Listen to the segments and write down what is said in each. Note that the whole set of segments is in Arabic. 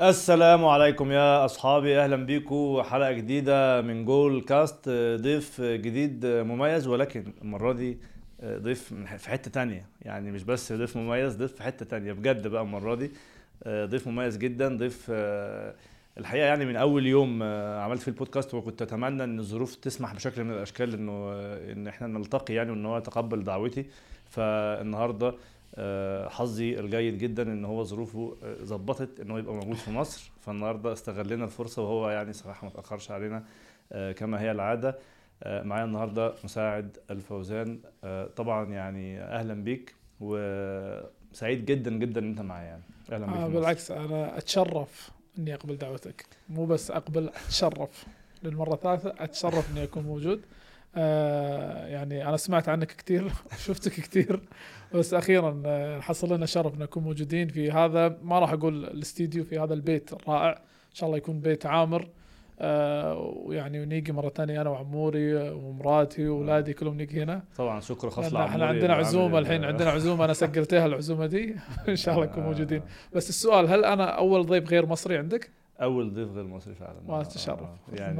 السلام عليكم يا أصحابي أهلا بيكم حلقة جديدة من جول كاست. ضيف جديد مميز ولكن المرة دي ضيف في حتة تانية. يعني مش بس ضيف مميز ضيف في حتة تانية بجد بقى المرة دي. ضيف مميز جدا. ضيف الحقيقة يعني من أول يوم عملت فيه البودكاست وكنت أتمنى إن الظروف تسمح بشكل من الأشكال إنه إن إحنا نلتقي يعني وإن هو يتقبل دعوتي. فالنهاردة آه، حظي الجيد جدا إن هو ظروفه آه، ظبطت إن هو يبقى موجود في مصر. فالنهارده استغلنا الفرصة وهو يعني صراحة ما تأخرش علينا آه، كما هي العادة. آه، معايا النهارده مساعد الفوزان. آه، طبعا يعني أهلا بيك وسعيد جدا جدا إن أنت معايا يعني. أهلا بيك آه. بالعكس أنا أتشرف إني أقبل دعوتك. مو بس أقبل أتشرف. للمرة الثالثه أتشرف إني أكون موجود. آه يعني أنا سمعت عنك كثير شفتك كثير بس أخيرا آه، حصل لنا شرف ان نكون موجودين في هذا. ما راح أقول الاستديو في هذا البيت الرائع. إن شاء الله يكون بيت عامر. آه ويعني ونيجي مرة ثانية أنا وعموري ومراتي واولادي كلهم نيجي هنا. طبعا شكر خاص لأن إحنا لعموري عندنا عزومة ال- الحين عندنا عزومة. أنا سجلتها العزومة دي. إن شاء الله نكون آه، موجودين بس السؤال هل أنا أول ضيف غير مصري عندك؟ أول ضيف غير مصري فعلا. ما آه، تشرف. آه، يعني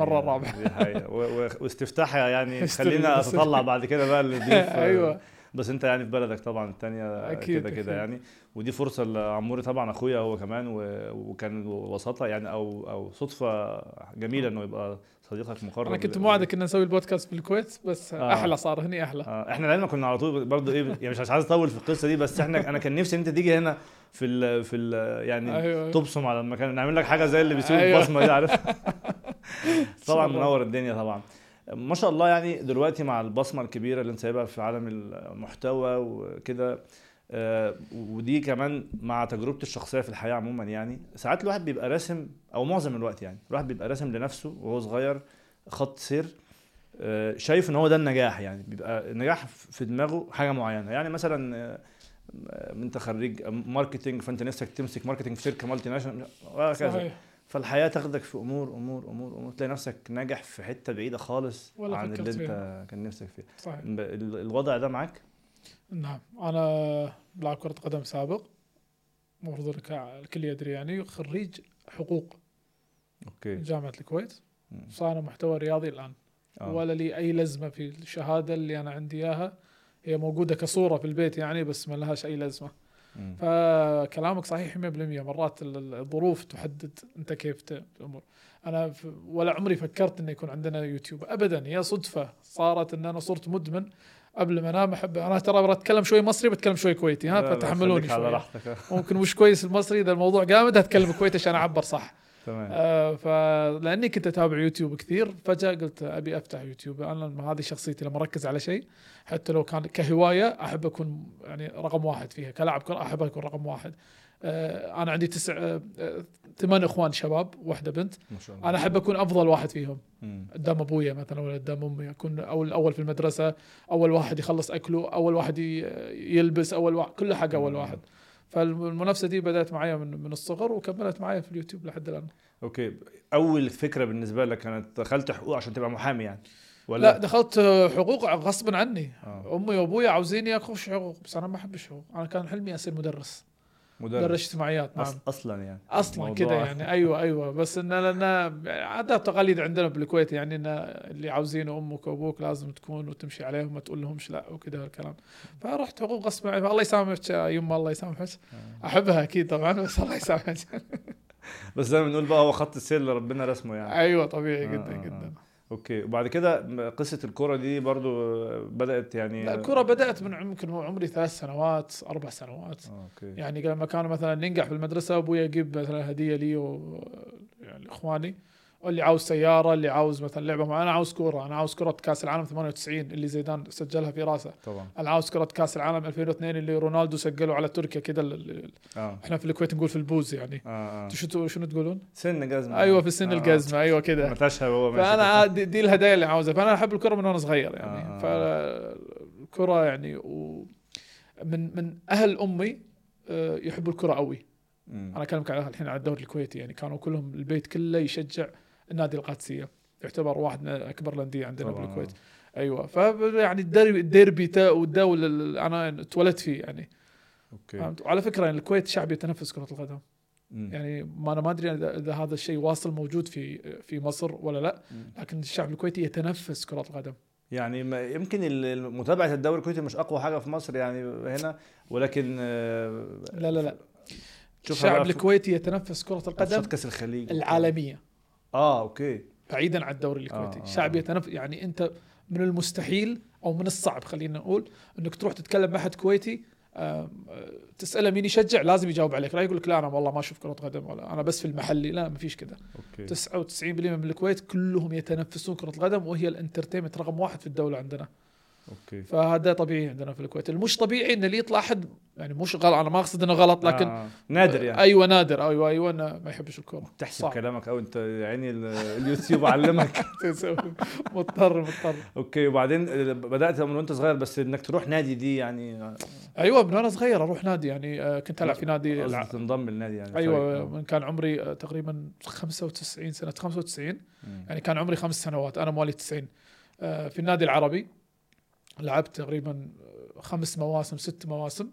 و- و- واستفتاحها يعني خلينا أتطلع بعد كده بقى للضيف. آه، أيوه. بس انت يعني في بلدك طبعا التانية أكيد، كده كده. يعني ودي فرصة لعموري طبعا أخويا هو كمان وكان وسطها يعني أو أو صدفة جميلة إنه يبقى صديقك مقرب أنا كنت موعدك ان نسوي البودكاست في الكويت بس آه. أحلى صار هني أحلى آه، إحنا لعلمك كنا على طول برضه إيه يعني مش عايز أطول في القصة دي بس إحنا أنا كان نفسي إن أنت تيجي هنا في ال في ال يعني أيوه تبصم على المكان نعمل لك حاجة زي اللي بيسوق أيوة. البصمة دي عارف طبعا. منور الدنيا طبعا ما شاء الله يعني دلوقتي مع البصمة الكبيرة اللي انت سايبها في عالم المحتوى وكده آه، ودي كمان مع تجربتي الشخصية في الحياة عموما يعني ساعات الواحد بيبقى راسم أو معظم الوقت يعني الواحد بيبقى راسم لنفسه وهو صغير خط سير آه، شايف إن هو ده النجاح يعني بيبقى النجاح في دماغه حاجة معينة. يعني مثلا آه، أنت خريج marketing فأنت نفسك تمسك marketing في شركة multinational وهكذا فالحياة تاخدك في أمور أمور أمور أمور. تلاقي نفسك ناجح في حتة بعيدة خالص ولا عن اللي انت. كان نفسك فيه صحيح. الوضع ده معاك؟ نعم. أنا لاعب كرة قدم سابق. المفروض الكل يدري يعني خريج حقوق أوكي. جامعة الكويت. صار محتوى رياضي الآن. آه. ولا لي أي لازمة في الشهادة اللي أنا عندي إياها. هي موجودة كصورة في البيت يعني بس ما لهاش أي لازمة. مم. فكلامك صحيح 100% مرات ال- ال- الظروف تحدد انت كيف الأمور. أنا ولا عمري فكرت إنه يكون عندنا يوتيوب. ابدا هي صدفة صارت إن أنا صرت مدمن قبل ما أنام. احب أنا ترى بتكلم شوي مصري بتكلم شوي كويتي. ها فتحملوني شوي ممكن مش كويس المصري؟ إذا الموضوع جامد هتكلم كويتي عشان أعبر صح. تمام. آه فلاني كنت أتابع يوتيوب كثير فجأة قلت أبي أفتح يوتيوب. أنا هذه شخصيتي لما أركز على شيء حتى لو كان كهواية أحب أكون يعني رقم واحد فيها. كلاعب كرة أحب أكون رقم واحد. آه أنا عندي تسع آه ثمان إخوان شباب واحدة بنت. ما شاء الله. أنا أحب أكون أفضل واحد فيهم. مم. قدام أبويا مثلا ولا قدام أمي. أكون أول الأول في المدرسة أول واحد يخلص أكله أول واحد يلبس أول واحد كل حاجة أول. واحد. فالمنافسة دي بدأت معايا من من الصغر وكملت معايا في اليوتيوب لحد الآن. أوكي. أول فكرة بالنسبة لك كانت دخلت حقوق عشان تبقى محامي يعني ولا؟ لا دخلت حقوق غصبا عني. آه. أمي وابوي عاوزيني اخش حقوق بس أنا ما احب الحقوق أنا كان حلمي اصير مدرس. مدرس. مدرس اجتماعيات نعم. أصلا يعني. أصلا كذا يعني. أيوه أيوه. بس إن لأن عادات تقاليد عندنا بالكويت يعني إن اللي عاوزينه أمك وأبوك لازم تكون وتمشي عليهم ما تقول لهمش لا وكذا الكلام. فرحت حقوق غصب عني الله يسامحك يا يما الله يسامحك. آه. أحبها أكيد طبعا بس الله يسامحك. بس زي ما بنقول بقى هو خط السير اللي ربنا رسمه يعني. أيوه طبيعي آه، جدا آه، آه. جدا. okay. وبعد كده قصة الكورة دي برضو بدأت يعني لا الكرة بدأت من عم- يمكن عمري ثلاث سنوات أربع سنوات. آه، okay. يعني لما كانوا مثلا ننجح في المدرسة أبوي يجيب مثلا هدية لي و يعني إخواني. اللي عاوز سيارة اللي عاوز مثلا لعبة معينة أنا عاوز كورة أنا عاوز كرة كأس العالم 98 اللي زيدان سجلها في راسه. طبعا. أنا عاوز كرة كأس العالم 2002 اللي رونالدو سجله على تركيا كده آه. إحنا في الكويت نقول في البوز يعني. آه أنتوا شو شنو تقولون؟ سن جزمة. أيوه في سن آه، الجزمة أيوه كده. هو فأنا دي, دي الهدايا اللي عاوزها. فأنا أحب الكرة من وأنا صغير يعني. آه، آه. فالكره يعني و من من أهل أمي آه، يحبوا الكرة قوي. أنا أكلمك على الحين على الدوري الكويتي يعني. كانوا كلهم البيت كله يشجع النادي القادسية. يعتبر واحد من اكبر الأندية عندنا طبعاً. بالكويت. أيوه. ف يعني الديربي الديربي تا والدولة اللي أنا اتولدت فيه يعني. okay. فهمت؟ وعلى فكرة يعني الكويت شعب يتنفس كرة القدم. مم. يعني ما أنا ما أدري اذا إذا هذا الشيء واصل موجود في في مصر ولا لا. مم. لكن الشعب الكويتي يتنفس كرة القدم. يعني يمكن متابعة الدوري الكويتي مش أقوى حاجة في مصر يعني هنا ولكن آه، لا لا لا. الشعب الكويتي يتنفس كرة القدم كأس الخليج. العالمية. آه okay. بعيدا عن الدوري الكويتي آه، آه، آه. يتنفس يعني أنت من المستحيل أو من الصعب خلينا نقول إنك تروح تتكلم مع حد كويتي آه، تسأله مين يشجع لازم يجاوب عليك. لا يقول لك لا أنا والله ما أشوف كرة قدم ولا أنا بس في المحلي. لا ما فيش كذا okay. 99% من الكويت كلهم يتنفسون كرة القدم وهي ال entertainment رقم واحد في الدولة عندنا. okay. فهذا طبيعي عندنا في الكويت. المش طبيعي إن اللي يطلع حد يعني مش غلط أنا ما أقصد إنه غلط لكن آه. نادر يعني. أيوه نادر. أيوه أيوه إنه ما يحبش الكورة. تحسب صعب. كلامك أو أنت ال- اليوتيوب علمك. مضطر مضطر. okay وبعدين آه، بدأت من وأنت صغير بس إنك تروح نادي دي يعني. آه، أيوه من وأنا صغير أروح نادي يعني آه، كنت ألعب في نادي تنضم للنادي يعني. أيوه فريق. من كان عمري آه، تقريبا 95 سنة 95 مم. يعني كان عمري خمس سنوات أنا مواليد 90 آه، في النادي العربي لعبت تقريبا آه، خمس مواسم ست مواسم.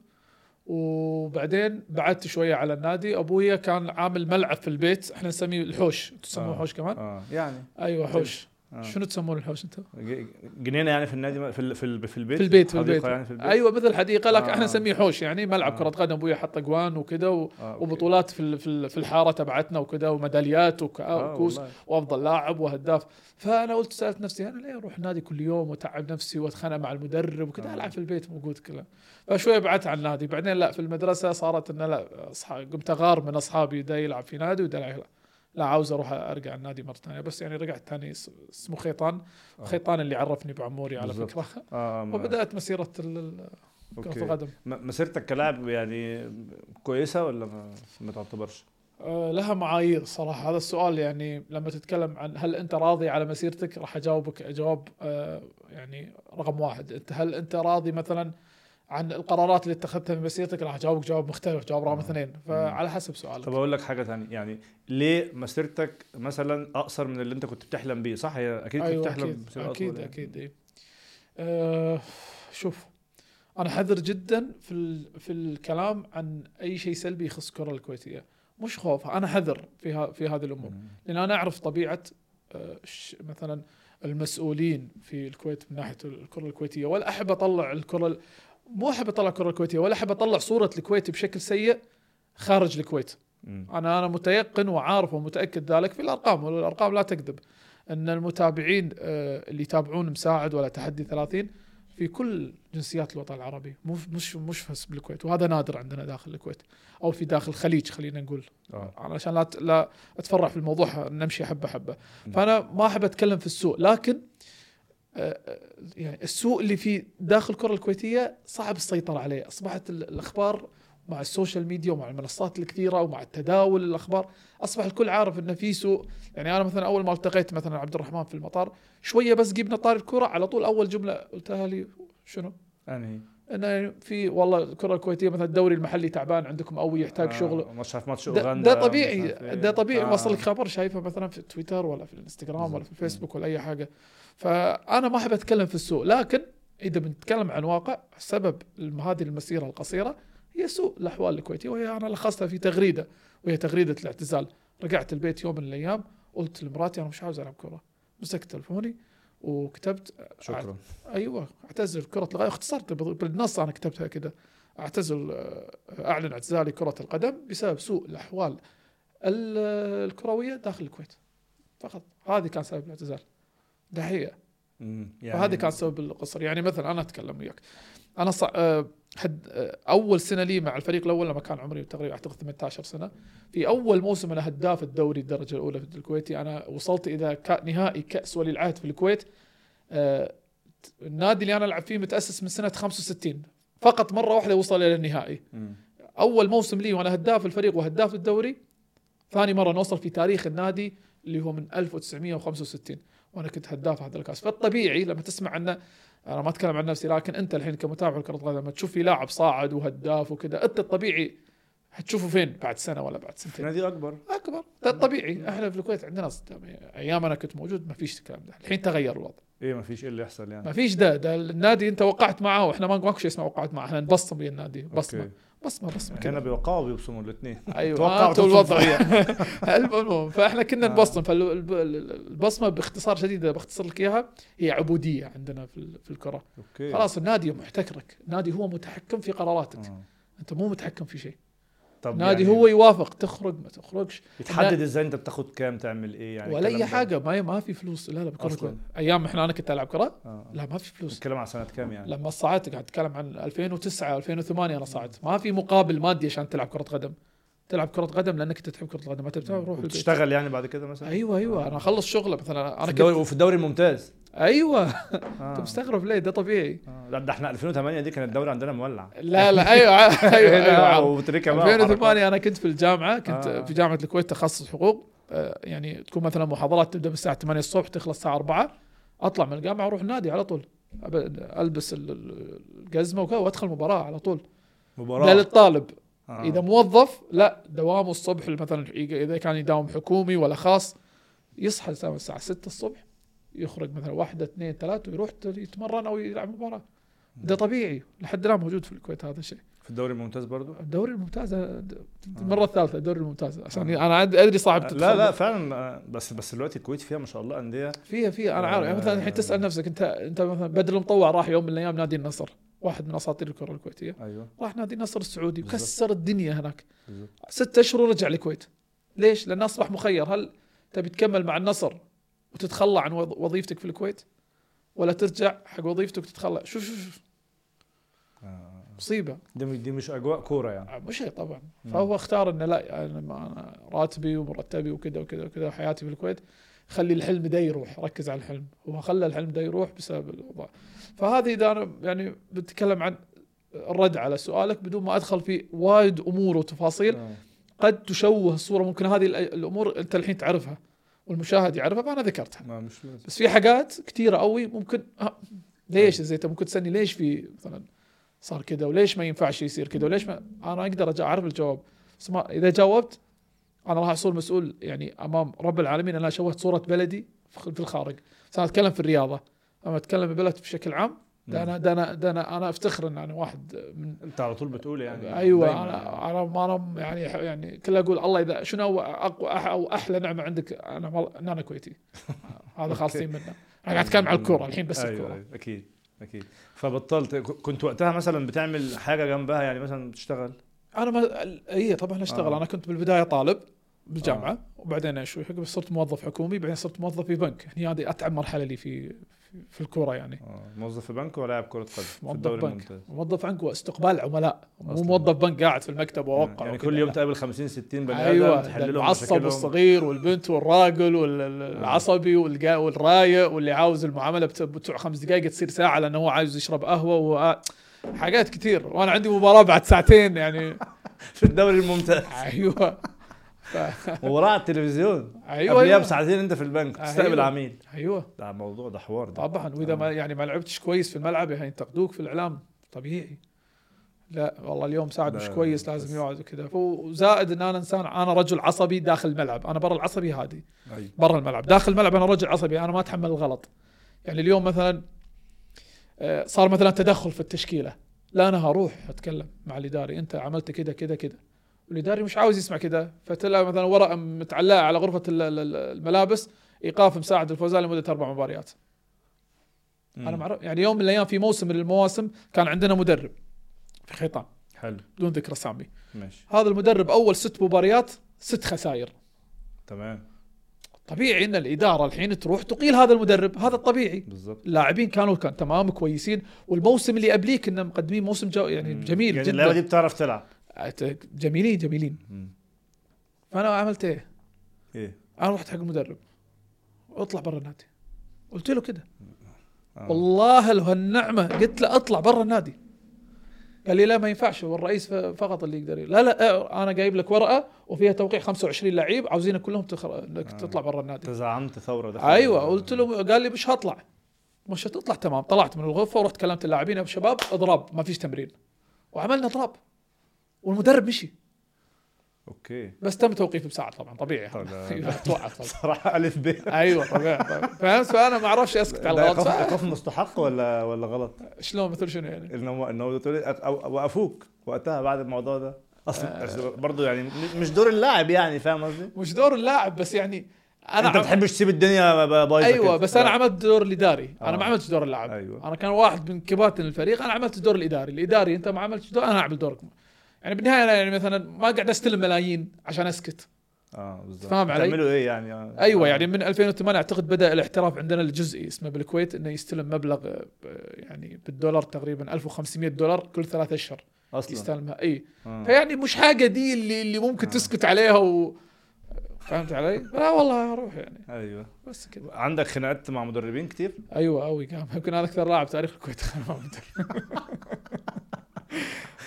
وبعدين بعدت شوية على النادي. أبويا كان عامل ملعب في البيت إحنا نسميه الحوش تسموه آه. حوش كمان؟ آه. يعني. أيوه حوش. آه. شنو تسمون الحوش انت ج- جنينة يعني في النادي في ال- في ال- في البيت في البيت في البيت يعني في البيت أيوه مثل حديقه لكن آه. إحنا نسميه حوش يعني ملعب آه. كرة قدم ابويا حط أجوان وكذا و... آه،. وبطولات في في ال- في الحارة تبعتنا وكذا وميداليات آه، وكوس والله. وأفضل لاعب وهداف فأنا قلت سألت نفسي أنا ليه أروح النادي كل يوم وأتعب نفسي وأتخانق مع المدرب وكذا آه. ألعب في البيت موجود كله فشويه بعدت عن النادي بعدين لا في المدرسة صارت انه لا قمت أغار من أصحابي ده يلعب في نادي وده يلعب لا عاوز أروح أرجع النادي مرة ثانية. بس يعني رجعت ثاني اس- اسمه خيطان. آه. خيطان اللي عرفني بعموري على بالضبط. فكرة. ما- وبدأت مسيرة كرة القدم. مسيرتك كلاعب يعني كويسة ولا ما, ما تعتبرش؟ آه، لها معايير صراحة. هذا السؤال يعني لما تتكلم عن هل أنت راضي على مسيرتك راح أجاوبك جواب آه، يعني رقم واحد. أنت هل أنت راضي مثلا عن القرارات اللي اتخذتها في مسيرتك راح أجاوبك جواب مختلف جواب رقم آه. اثنين فعلى حسب سؤالك طب أقول لك حاجة ثانية يعني ليه مسيرتك مثلا أقصر من اللي أنت كنت بتحلم بيه صح هي أكيد كنت أيوة بتحلم أكيد بمسيرة أكيد أطول يعني. أكيد إيه. آه، شوف أنا حذر جدا في ال- في الكلام عن أي شيء سلبي يخص الكرة الكويتية مش خوف أنا حذر في ها في هذه الأمور مم. لأن أنا أعرف طبيعة ش- مثلا المسؤولين في الكويت من ناحية الكرة الكويتية ولا احب أطلع الكرة ال- مو أحب أطلع الكره الكويتية ولا أحب أطلع صورة الكويت بشكل سيء خارج الكويت. مم. أنا أنا متيقن وعارف ومتأكد ذلك في الأرقام والأرقام لا تكذب. إن المتابعين آه، اللي يتابعون مساعد ولا تحدي 30 في كل جنسيات الوطن العربي مو مش مش بس بالكويت وهذا نادر عندنا داخل الكويت أو في داخل الخليج خلينا نقول. آه. علشان لا لا اتفرع في الموضوع نمشي حبه حبه. فأنا ما أحب أتكلم في السوء لكن آه، آه، يعني السوء اللي في داخل الكره الكويتية صعب السيطرة عليه أصبحت ال- الأخبار مع ال social media ومع المنصات الكثيرة ومع التداول الأخبار أصبح الكل عارف إنه في سوء يعني أنا مثلا أول ما التقيت مثلا عبد الرحمن في المطار شوية بس جبنا طاري الكرة على طول أول جملة قلتها لي شنو؟ أنهي إنه في والله الكرة الكويتية مثلا الدوري المحلي تعبان عندكم أو يحتاج آه، شغل مش عارف ماتش ده, أوغندا ده طبيعي إيه. ده طبيعي آه. وصل لك خبر شايفه مثلا في تويتر ولا في الإنستغرام ولا. في الفيسبوك ولا أي حاجة فأنا ما أحب أتكلم في السوء لكن إذا بنتكلم عن واقع سبب هذه المسيرة القصيرة هي سوء الأحوال الكويتية وهي أنا لخصتها في تغريدة وهي تغريدة الاعتزال. رجعت البيت يوم من الأيام قلت لمراتي أنا مش عاوز ألعب كوره مسكت تلفوني وكتبت شكرا. أيوه أعتزل كرة القدم اختصرت بال- بالنص أنا كتبتها كده. أعتزل آه، أعلن اعتزالي كرة القدم بسبب سوء الأحوال ال- الكروية داخل الكويت. فقط هذه كان سبب الاعتزال. ده حقيقه مم. فهذا كان سبب القصر. يعني مثلا أنا أتكلم وياك. أنا صع... آه، حد آه، أول سنة لي مع الفريق الأول لما كان عمري تقريبا أعتقد 18 سنة. في أول موسم أنا هداف الدوري الدرجة الأولى في الكويتي. أنا وصلت إلى كأ- نهائي كأس ولي العهد في الكويت. آه، النادي اللي أنا ألعب فيه متأسس من سنة 65 فقط مرة واحدة وصل إلى النهائي. مم. أول موسم لي وأنا هداف الفريق وهداف الدوري ثاني مرة نوصل في تاريخ النادي اللي هو من 1965 وأنا كنت هداف هذا الكاس. فالطبيعي لما تسمع عنه أنا ما أتكلم عن نفسي لكن أنت الحين كمتابع لكرة القدم لما تشوف في لاعب صاعد وهداف وكذا أنت الطبيعي حتشوفه فين؟ بعد سنة ولا بعد سنتين. نادي أكبر. أكبر. ده الطبيعي إحنا في الكويت عندنا أيام أنا كنت موجود ما فيش الكلام ده. الحين تغير الوضع. إيه ما فيش إيه اللي يحصل ما يعني فيش ده. ده النادي أنت وقعت معه. وإحنا ما ماكو شيء اسمه وقعت معه. إحنا نبصم ويا النادي بصمة. okay. بصمة بصمة كذا بيوقعوا وبيبصموا الاثنين أيوه. توقع أنتوا وتبصم الوضع. المهم فإحنا كنا آه. نبصم. فالبصمه باختصار شديد بختصر لك إياها هي عبودية عندنا في ال- في الكرة. okay. خلاص النادي محتكرك. النادي هو متحكم في قراراتك. آه. أنت مو متحكم في شيء. طب النادي يعني هو يوافق تخرج ما تخرجش. يتحدد إزاي أنت بتاخد كام تعمل إيه؟ يعني ولا أي؟ حاجة ما ما في فلوس. لا لا بكرة. أيام إحنا أنا كنت ألعب كرة؟ آه. لا ما في فلوس. نتكلم عن سنة كام يعني؟ لما صعدت قاعد أتكلم عن 2009 2008 أنا صعدت. ما في مقابل مادي عشان تلعب كرة قدم. تلعب كرة قدم لأنك أنت تحب كرة القدم. ما تبي تلعب روح. وتشتغل يعني بعد كده مثلا؟ أيوه أيوه. أنا أخلص شغله مثلا. في أنا الدوري كنت وفي الدوري الممتاز. أيوه. آه. أنت مستغرب ليه؟ ده طبيعي. آه. ده إحنا 2008 دي كان الدوري عندنا مولع. لا لا أيوه أيوه, هنا أيوة. بقى 2008 أنا كنت في الجامعة كنت آه. في جامعة الكويت تخصص حقوق. آه، يعني تكون مثلا محاضرات تبدأ من الساعة 8 الصبح تخلص الساعة 4 أطلع من الجامعة أروح النادي على طول. ألبس ال- ال- الجزمة وكذا وأدخل مباراة على طول. مباراة. للطالب. آه. إذا موظف لا دوامه الصبح مثلا إذا كان يداوم حكومي ولا خاص يصحى الساعة 6 الصبح. يخرج مثلا واحدة اثنين ثلاثة ويروح يتمرن أو يلعب مباراة. ده طبيعي لحد الآن موجود في الكويت هذا الشيء. في الدوري الممتاز برضو؟ الدوري الممتاز المرة الثالثة الدوري الممتاز. عشان أنا أد- أدري صعب لا. لا فعلا آه، بس بس دلوقتي الكويت فيها ما شاء الله أندية. فيها فيها أنا عارف. يعني مثلا الحين تسأل نفسك أنت أنت مثلا بدر المطوع راح يوم من الأيام نادي النصر واحد من أساطير الكرة الكويتية. أيوه. راح نادي النصر السعودي بالضبط. وكسر الدنيا هناك. بالضبط. ست أشهر ورجع الكويت ليش؟ لأنه أصبح مخير. هل تبي تكمل مع النصر وتتخلى عن وظ- وظيفتك في الكويت ولا ترجع حق وظيفتك وتتخلى. شوف شوف شوف. آه. مصيبة. دي دي مش أجواء كورة يعني. مش هي طبعا. فهو اختار إنه لا يعني أنا راتبي ومرتبي وكذا وكذا وكذا وحياتي في الكويت خلي الحلم ده يروح ركز على الحلم. هو خلى الحلم ده يروح بسبب الوضع. فهذه إذا أنا يعني بتكلم عن الرد على سؤالك بدون ما أدخل في وايد أمور وتفاصيل آه. قد تشوه الصورة. ممكن هذه الأمور أنت الحين تعرفها. والمشاهد يعرفها فأنا ذكرتها. ما مش لازم. بس في حاجات كثيره قوي ممكن ها ليش زي انت ممكن تسألني ليش في مثلا صار كذا وليش ما ينفعش يصير كذا وليش ما أنا أقدر أعرف الجواب. بس ما إذا جاوبت أنا راح أصير مسؤول يعني أمام رب العالمين أنا شوهت صورة بلدي في الخارج. بس أنا أتكلم في الرياضة. أما أتكلم البلد بشكل عام ده أنا ده أنا ده أنا أنا أفتخر إن أنا واحد من أنت على طول بتقول يعني أيوه أنا أنا ما أنا يعني يعني كله أقول الله إذا شنو اقوى أح- أو أحلى نعمة عندك؟ أنا والله- ان أنا كويتي. هذا خالصين منه. أنا قاعد أتكلم عن الكورة الحين بس أيوة الكورة. أيوة أكيد أكيد. فبطلت كنت وقتها مثلا بتعمل حاجة جنبها يعني مثلا بتشتغل أنا ما اي طبعا أشتغل. آه. أنا كنت بالبداية طالب بالجامعة وبعدين شوي صرت موظف حكومي بعدين صرت موظف في بنك. يعني هذه أتعب مرحلة لي في في, الكورة يعني آه. موظف بنك ولاعب كرة قدم في الدوري. الممتاز موظف بنك واستقبال عملاء مو. موظف بنك قاعد في المكتب وأوقع يعني كل يوم. تقابل 50 60 بني أيوه آدم تحل ده لهم المعصب والصغير والبنت والراجل والعصبي والقا- والرايق واللي عاوز المعاملة بت- بتوع خمس دقائق تصير ساعة لأنه هو عايز يشرب قهوة و... حاجات كثير وأنا عندي مباراة بعد ساعتين يعني في الدوري الممتاز أيوه. وراء التلفزيون. أيوه قبلها أيوه. بساعتين أنت في البنك تستقبل أيوة. عميل. أيوه. ده الموضوع ده حوار ده. طبعا. وإذا ما يعني ما لعبتش كويس في الملعب يعني ينتقدوك في الإعلام. طبيعي. لا والله اليوم ساعد مش كويس لازم يقعد وكذا. وزائد إن أنا إنسان أنا رجل عصبي داخل الملعب. أنا برا العصبي هادي. أيوة. برا الملعب. داخل الملعب أنا رجل عصبي أنا ما أتحمل الغلط. يعني اليوم مثلا آه، صار مثلا تدخل في التشكيلة. لا أنا هروح أتكلم مع الإداري. أنت عملت كذا كذا كذا. والاداري مش عاوز يسمع كذا فتلاقي مثلا ورقة متعلقة على غرفة ال- ال- الملابس إيقاف مساعد الفوزان لمدة أربع مباريات. أنا مم. معرف يعني يوم من الأيام في موسم من المواسم كان عندنا مدرب في خيطان. حلو. بدون ذكر أسامي. ماشي. هذا المدرب أول ست مباريات ست خسائر. تمام. طبيعي إن الإدارة الحين تروح تقيل هذا المدرب هذا الطبيعي بالظبط اللاعبين كانوا كان تمام كويسين والموسم اللي قبليه كنا مقدمين موسم جو يعني. جميل يعني اللعبة دي جدا بتعرف تلعب. جميلين جميلين. مم. فأنا عملت إيه؟ إيه. أنا رحت حق المدرب. اطلع برا النادي. قلت له كده. آه. والله لو هالنعمة قلت له اطلع برا النادي. قال لي لا ما ينفعش. هو الرئيس ف- فقط اللي يقدر لا لا آه، أنا جايب لك ورقة وفيها توقيع 25 لعيب عاوزينك كلهم تخر... إنك آه. تطلع برا النادي. تزعمت ثورة داخل أيوه قلت له قال لي مش هطلع. مش هتطلع تمام. طلعت من الغرفة ورحت كلمت اللاعبين. يا شباب اضراب ما فيش تمرين. وعملنا اضراب. والمدرب مشي أوكي بس تم توقيفه بساعة طبعا طبيعي. أيوة، توقف. صراحة ألف ب ايوو طبيعي. فهمت فأنا ما أعرفش أسكت على الغلط ايقاف مستحق ولا ولا غلط؟ شلون مثل شنو يعني إنه إنه وقفوك وقتها بعد الموضوع ده أصلا آه. برضه يعني مش دور اللاعب يعني فاهم قصدي؟ مش دور اللاعب بس يعني أنا أنت عم- بتحبش تسيب الدنيا بايظة أيوه. بس أنا لا. عملت دور الإداري أنا آه. ما عملتش دور اللاعب أيوه أنا كان واحد من كباتن الفريق أنا عملت الدور الإداري الإداري أنت ما عملتش دور أنا أعمل دورك يعني بالنهاية أنا يعني مثلا ما قاعد أستلم ملايين عشان أسكت آه بالظبط فاهم علي؟ تعملوا إيه يعني آه. أيوه آه. يعني من 2008 أعتقد بدأ الاحتراف عندنا الجزئي اسمه بالكويت إنه يستلم مبلغ آه، يعني بالدولار تقريبا 1500 دولار كل ثلاثة أشهر أصلا يستلمها اي آه. فيعني مش حاجة دي اللي اللي ممكن آه. تسكت عليها و فهمت علي؟ لا والله أروح يعني أيوه بس كذا عندك خناقات مع مدربين كتير؟ أيوه قوي يمكن أنا أكثر لاعب تاريخ الكويت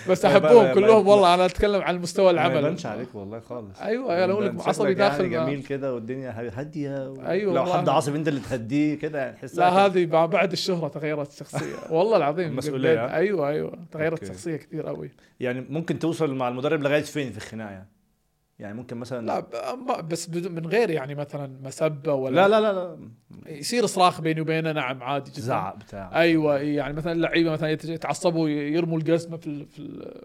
بس أحبهم كلهم والله أنا أتكلم عن مستوى ما العمل يبانش عليك والله خالص أيوه أنا أقول لك عصبي داخل ما- جميل كده والدنيا هادية و... أيوة لو. حد عصبي انت اللي تهديه كده يعني تحسها لا. هذه بعد الشهرة تغيرت الشخصيه والله العظيم ها؟ أيوه أيوه تغيرت. الشخصيه كثير قوي يعني ممكن توصل مع المدرب لغاية فين في الخناقة يعني يعني ممكن مثلا لا بس من غير يعني مثلا مسبة ولا لا لا لا, لا. يصير صراخ بيني وبينه نعم عادي جدا زعق بتاع أيوه يعني مثلا اللعيبه مثلا يت- يتعصبوا يرموا القسمه في ال- في ال-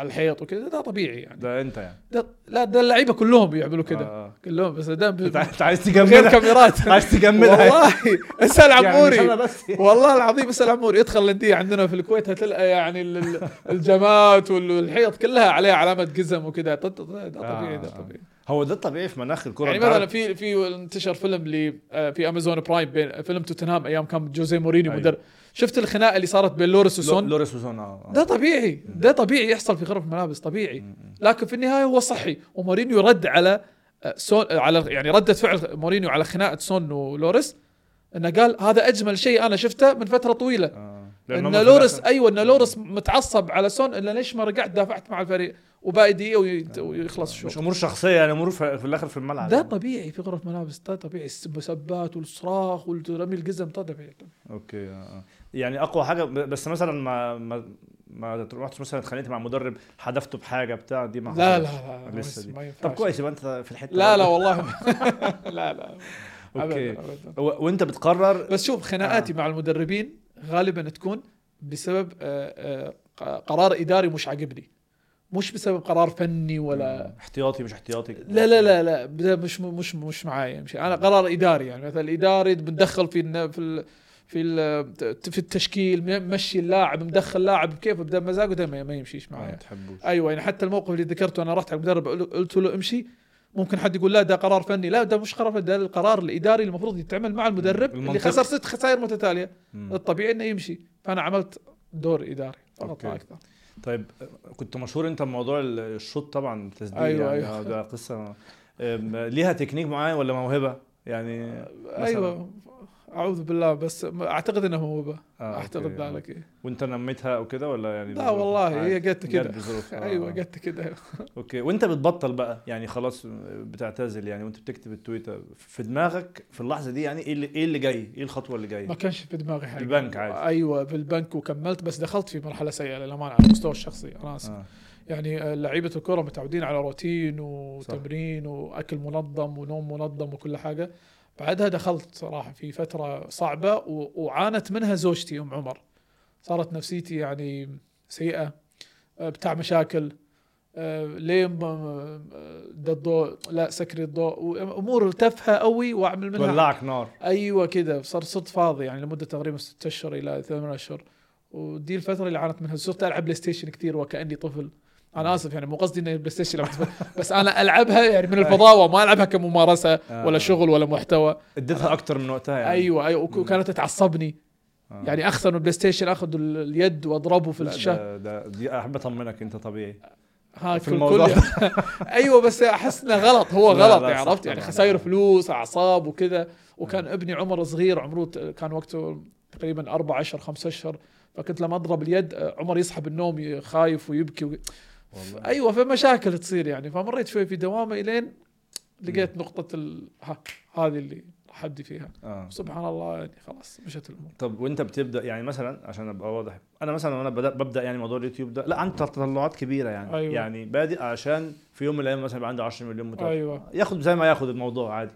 على الحيط وكذا ده طبيعي يعني. ده انت يعني. ده لا ده اللعيبة كلهم بيعملوا كده. آه، آه. كلهم بس ده انت عايز من غير تجمدها؟ كاميرات. عايز تجمدها والله اسأل يعني عموري بس. والله العظيم اسأل عموري. ادخل الانديه عندنا في الكويت هتلقى يعني ال- ال- الجمات والحيط كلها عليها علامة قزم وكذا ده ده طبيعي ده آه. طبيعي. هو ده الطبيعي في مناخ الكوره يعني مثلا في في انتشر فيلم لي آه، في امازون برايم بين فيلم توتنهام أيام كان جوزيه مورينيو أيوة. مدرب. شفت الخناقة اللي صارت بين لوريس لو- وسون؟ لوريس وسون آه آه. ده طبيعي ده طبيعي يحصل في غرف الملابس طبيعي. لكن في النهاية هو صحي ومورينيو رد على آه، سون آه، على يعني رده فعل مورينيو على خناقة سون ولوريس إنه قال هذا أجمل شيء أنا شفته من فترة طويلة. آه. إن لوريس أيوه إن لوريس متعصب على سون الا ليش ما رجعت دافعت مع الفريق؟ وباقي دقيقة ويخلص مش الشوط أمور شخصية يعني أمور في الآخر في الملعب. ده. طبيعي في غرف ملابس ده طبيعي. المسبات والصراخ ورمي الجزم ده طبيعي. okay آه. يعني أقوى حاجة بس مثلا ما ما ما رحتش مثلا اتخانقت مع مدرب حدفته بحاجة بتاع دي ما لا لا. لا لسه دي. طب كويس يبقى أنت في الحتة لا لا. والله لا لا okay وأنت بتقرر بس شوف خناقاتي آه. مع المدربين غالبا تكون بسبب آه، آه، قرار إداري مش عاجبني مش بسبب قرار فني ولا احتياطي مش احتياطي لا لا لا لا مش مش مش معايا مش أنا قرار إداري يعني مثلا الاداري بندخل في في في في التشكيل مشي اللاعب مدخل لاعب كيف؟ بدا مزاجه ده ما يمشيش ما معايا أيوه يعني حتى الموقف اللي ذكرته أنا رحت على المدرب قل- قلت له امشي. ممكن حد يقول لا ده قرار فني. لا ده مش قرار فني ده القرار الإداري اللي المفروض يتعمل مع المدرب اللي المنطقي. خسر ست خسائر متتالية. مم. الطبيعي إنه يمشي. فأنا عملت دور إداري فقط. لا أكثر. طيب كنت مشهور أنت بموضوع ال- الشوط طبعا التسديد أيوة، يعني أيوة. ده قصة. ليها تكنيك معين ولا موهبة؟ يعني أيوه. أعوذ بالله بس أعتقد إنه موهبه آه، اعتقد. ذلك إيه. وأنت نميتها أو كده ولا يعني لا؟ والله. هي جت كده آه، أيوه آه. جت كده okay وأنت بتبطل بقى يعني خلاص بتعتزل يعني وأنت بتكتب التويتة في دماغك في اللحظة دي يعني إيه اللي إيه اللي جاي إيه الخطوة اللي جاية ما كانش في دماغي حاجة البنك عادي. أيوه بالبنك وكملت بس دخلت في مرحلة سيئة للامانه على المستوى الشخصي أنا آسف آه. يعني آه، لعيبة الكره متعودين على روتين وتمرين وأكل منظم ونوم منظم وكل حاجة بعدها دخلت صراحة في فترة صعبة وعانت منها زوجتي أم عمر. صارت نفسيتي يعني سيئة آه، بتاع مشاكل آه، ليه آه، ده الضوء لا سكري الضوء وأمور تافهه قوي وأعمل منها تولعك نار. أيوه كذا صار صرت فاضي يعني لمدة تقريبا ست أشهر إلى ثمان أشهر. ودي الفترة اللي عانت منها صرت ألعب بلاي ستيشن كثير وكأني طفل. أنا آسف يعني مو قصدي اني بلاي ستيشن بس أنا ألعبها يعني من الفضاوة ما ألعبها كممارسة آه. ولا شغل ولا محتوى. اديتها أكتر من وقتها يعني. أيوه أيوه وك- وكانت تعصبني. آه. يعني اخسر من البلاي ستيشن أخذ ال- اليد وأضربه في الشهر. ده, دي أحب أطمنك أنت طبيعي. ها في كل الموضوع. كل أيوه بس أحس إنه غلط هو غلط لا، يعني عرفت؟ يعني. خسائر فلوس أعصاب وكذا. وكان ابني عمره صغير عمره كان وقته تقريبا أربع اشهر خمس أشهر. فكنت لما أضرب اليد آه، عمر يصحى بالنوم ي- خايف ويبكي. والله. أيوه فمشاكل تصير يعني. فمريت شوي في دوامة إلين لقيت نقطة ال... ها هذه اللي راح ابدي فيها. آه. سبحان الله يعني خلاص مشت الأمور. طب وأنت بتبدأ يعني مثلا عشان أبقى واضح أنا مثلا وأنا بدا ببدأ يعني موضوع اليوتيوب ده لا عندي تطلعات كبيرة يعني. أيوة. يعني بادئ عشان في يوم من الأيام مثلا يبقى عندي 10 مليون متابع. أيوه. ياخد زي ما ياخد الموضوع عادي.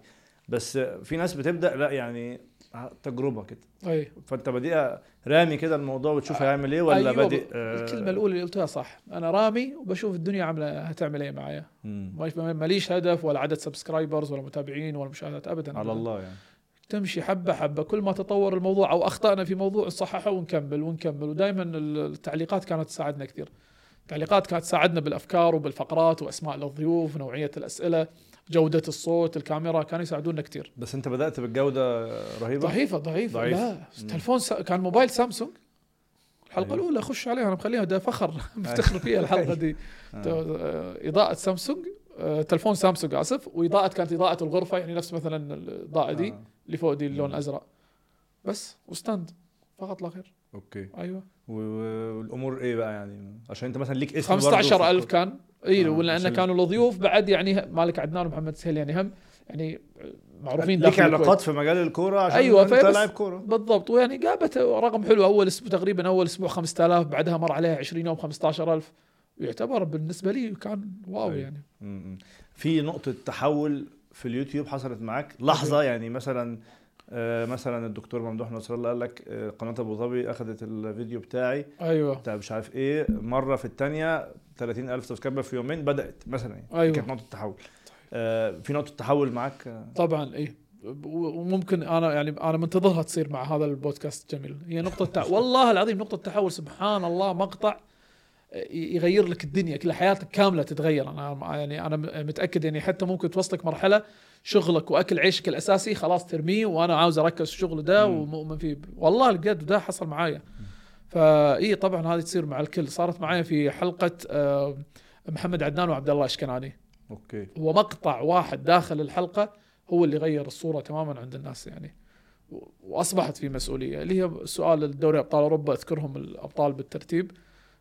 بس في ناس بتبدأ لا يعني تجربة كده. اي فأنت بادئ رامي كده الموضوع وتشوف هيعمل إيه ولا أيوة بادئ الكلمة الأولى اللي قلتها صح. أنا رامي وبشوف الدنيا عاملة هتعمل إيه معايا. ماليش هدف ولا عدد subscribers ولا متابعين ولا مشاهدات ابدا على. الله يعني. تمشي حبة حبة. كل ما تطور الموضوع أو أخطأنا في موضوع نصححه ونكمل ونكمل. ودائما التعليقات كانت تساعدنا كثير. التعليقات كانت تساعدنا بالأفكار وبالفقرات وأسماء الضيوف نوعية الأسئلة. جودة الصوت الكاميرا كانوا يساعدونا كثير بس انت بدأت بالجوده رهيبة ضعيفة ضعيفة ضعيف. لا مم. تلفون س... كان موبايل سامسونج الحلقة أيوة. الأولى اخش عليها أنا مخليها ده فخر مفتخر فيها الحلقة دي آه. آه، إضاءة سامسونج آه، تلفون سامسونج آسف وإضاءة كانت إضاءة الغرفة يعني نفس مثلا الإضاءة دي آه. اللي فوق دي اللون. الازرق بس و stand فقط لا غير okay. أيوه. والأمور إيه بقى يعني؟ عشان أنت مثلا ليك اسم برضه 15000 في- كان. اي آه، ولان كانوا الضيوف بعد يعني مالك عدنان ومحمد سهيل يعني هم يعني معروفين الكويت. علاقات في مجال الكورة عشان أيوة، أنت لاعب كورة. بالضبط. ويعني جابت رقم حلو. أول أسبوع تقريبا أول أسبوع 5000 بعدها مر عليها 20 يوم 15000 يعتبر بالنسبة لي كان واو أيوة. يعني. م-م. في نقطة تحول في اليوتيوب حصلت معاك؟ لحظة يعني مثلا مثلا الدكتور ممدوح نصر الله قال لك آه، قناة أبو ظبي أخذت الفيديو بتاعي. أيوه. بتاع مش عارف إيه مرة في الثانية 30 ألف subscriber في يومين بدأت مثلا. يعني أيوة. دي كانت نقطة تحول. آه، في نقطة تحول معاك؟ آه، طبعا اي وممكن أنا يعني أنا منتظرها تصير مع هذا البودكاست جميل. هي نقطة. والله العظيم نقطة تحول سبحان الله مقطع يغير لك الدنيا كل حياتك كاملة تتغير. أنا يعني أنا متأكد يعني حتى ممكن توصلك مرحلة شغلك وأكل عيشك الأساسي خلاص ترميه وأنا عاوز أركز في الشغل ده. ومؤمن فيه والله بجد ده حصل معايا. ففي طبعا هذه تصير مع الكل. صارت معايا في حلقة آه، محمد عدنان وعبد الله إشكناني. أوكي. هو مقطع واحد داخل الحلقة هو اللي غير الصورة تماما عند الناس يعني. وأصبحت في مسؤولية. اللي هي سؤال الدوري أبطال أوروبا أذكرهم الأبطال بالترتيب.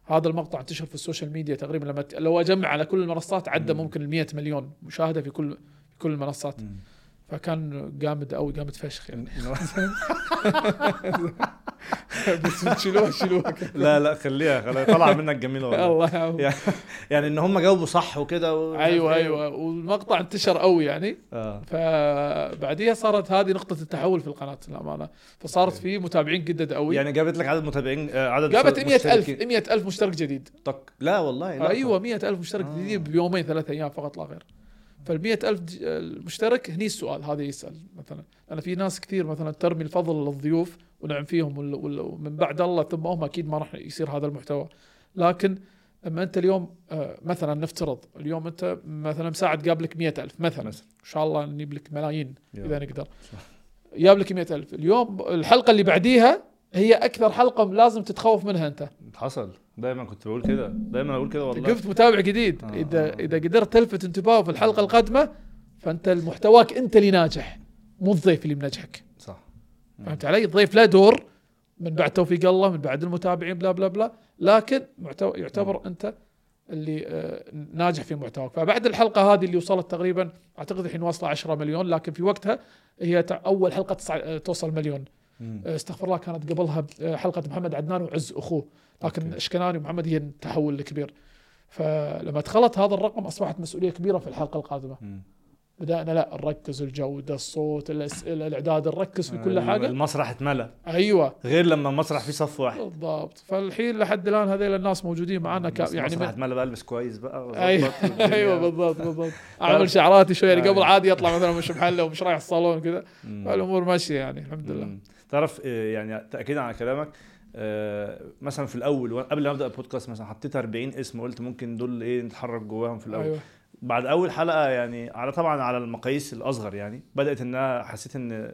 هذا المقطع انتشر في ال social media تقريبا لما لو أجمع على كل المنصات عدى مم. ممكن ال 100 مليون مشاهدة في كل في كل المنصات. فكان جامد قوي جامد فشخ يعني. بس تشيلوها شيلوها لا لا خليها خليها. طلع منك جميلة والله. الله يعني يعني إن هم جاوبوا صح وكده و... أيوه أيوه. والمقطع انتشر قوي يعني. آه. فبعديها صارت هذه نقطة التحول في القناة للأمانة. فصارت في متابعين جدد قوي يعني جابت لك عدد متابعين آه، عدد جابت 100000 مشتركين. 100000 مشترك جديد. طق. لا والله لا. أيوه 100000 مشترك آه. جديد بيومين ثلاث أيام فقط لا غير. فال 100000 ج- المشترك هني السؤال هذا يسأل مثلا. أنا في ناس كثير مثلا ترمي الفضل للضيوف ونعم فيهم ومن بعد الله ثم هم أكيد ما راح يصير هذا المحتوى. لكن لما أنت اليوم آه، مثلا نفترض اليوم أنت مثلا مساعد جاب لك 100000 مثلا. إن شاء الله نجيب لك ملايين إذا نقدر. جاب لك 100000 اليوم الحلقة اللي بعديها هي أكثر حلقة لازم تتخوف منها أنت. حصل. دايما كنت بقول كده. دايما أقول كده والله. وقفت متابع جديد. آه. إذا إذا قدرت تلفت انتباهه في الحلقة القادمة فأنت محتواك أنت اللي ناجح مو الضيف اللي منجحك. صح. فهمت علي؟ الضيف له دور من بعد توفيق الله من بعد المتابعين بلا بلا بلا. لكن محتوى يعتبر أنت اللي آه، ناجح في محتواك. فبعد الحلقة هذه اللي وصلت تقريبا أعتقد الحين واصلة 10 مليون لكن في وقتها هي أول حلقة آه، توصل مليون. مم. آه، استغفر الله كانت قبلها آه، حلقة محمد عدنان وعز أخوه. لكن. اشكناني ومحمد هي التحول الكبير فلما دخلت هذا الرقم أصبحت مسؤولية كبيرة في الحلقة القادمة. بدأنا لا نركز الجوده الصوت الاسئله الإعداد نركز في كل حاجة المسرح اتملى أيوه غير لما المسرح فيه صف واحد بالضبط فالحين لحد الآن هذيل الناس موجودين معنا كا يعني المسرح. اتملى بقى البس كويس بقى أيوه. أيوه بالضبط بالضبط أعمل شعراتي شوي يعني قبل. عادي يطلع مثلا مش محله ومش رايح الصالون كذا. فالأمور ماشية يعني الحمد لله. تعرف آه، يعني تاكيدا على كلامك مثلا في الأول قبل ما أبدأ البودكاست مثلا حطيت 40 اسم وقلت ممكن دول إيه نتحرك جواهم في الأول. أيوه. بعد أول حلقة يعني على طبعا على المقاييس الأصغر يعني بدأت انها حسيت إن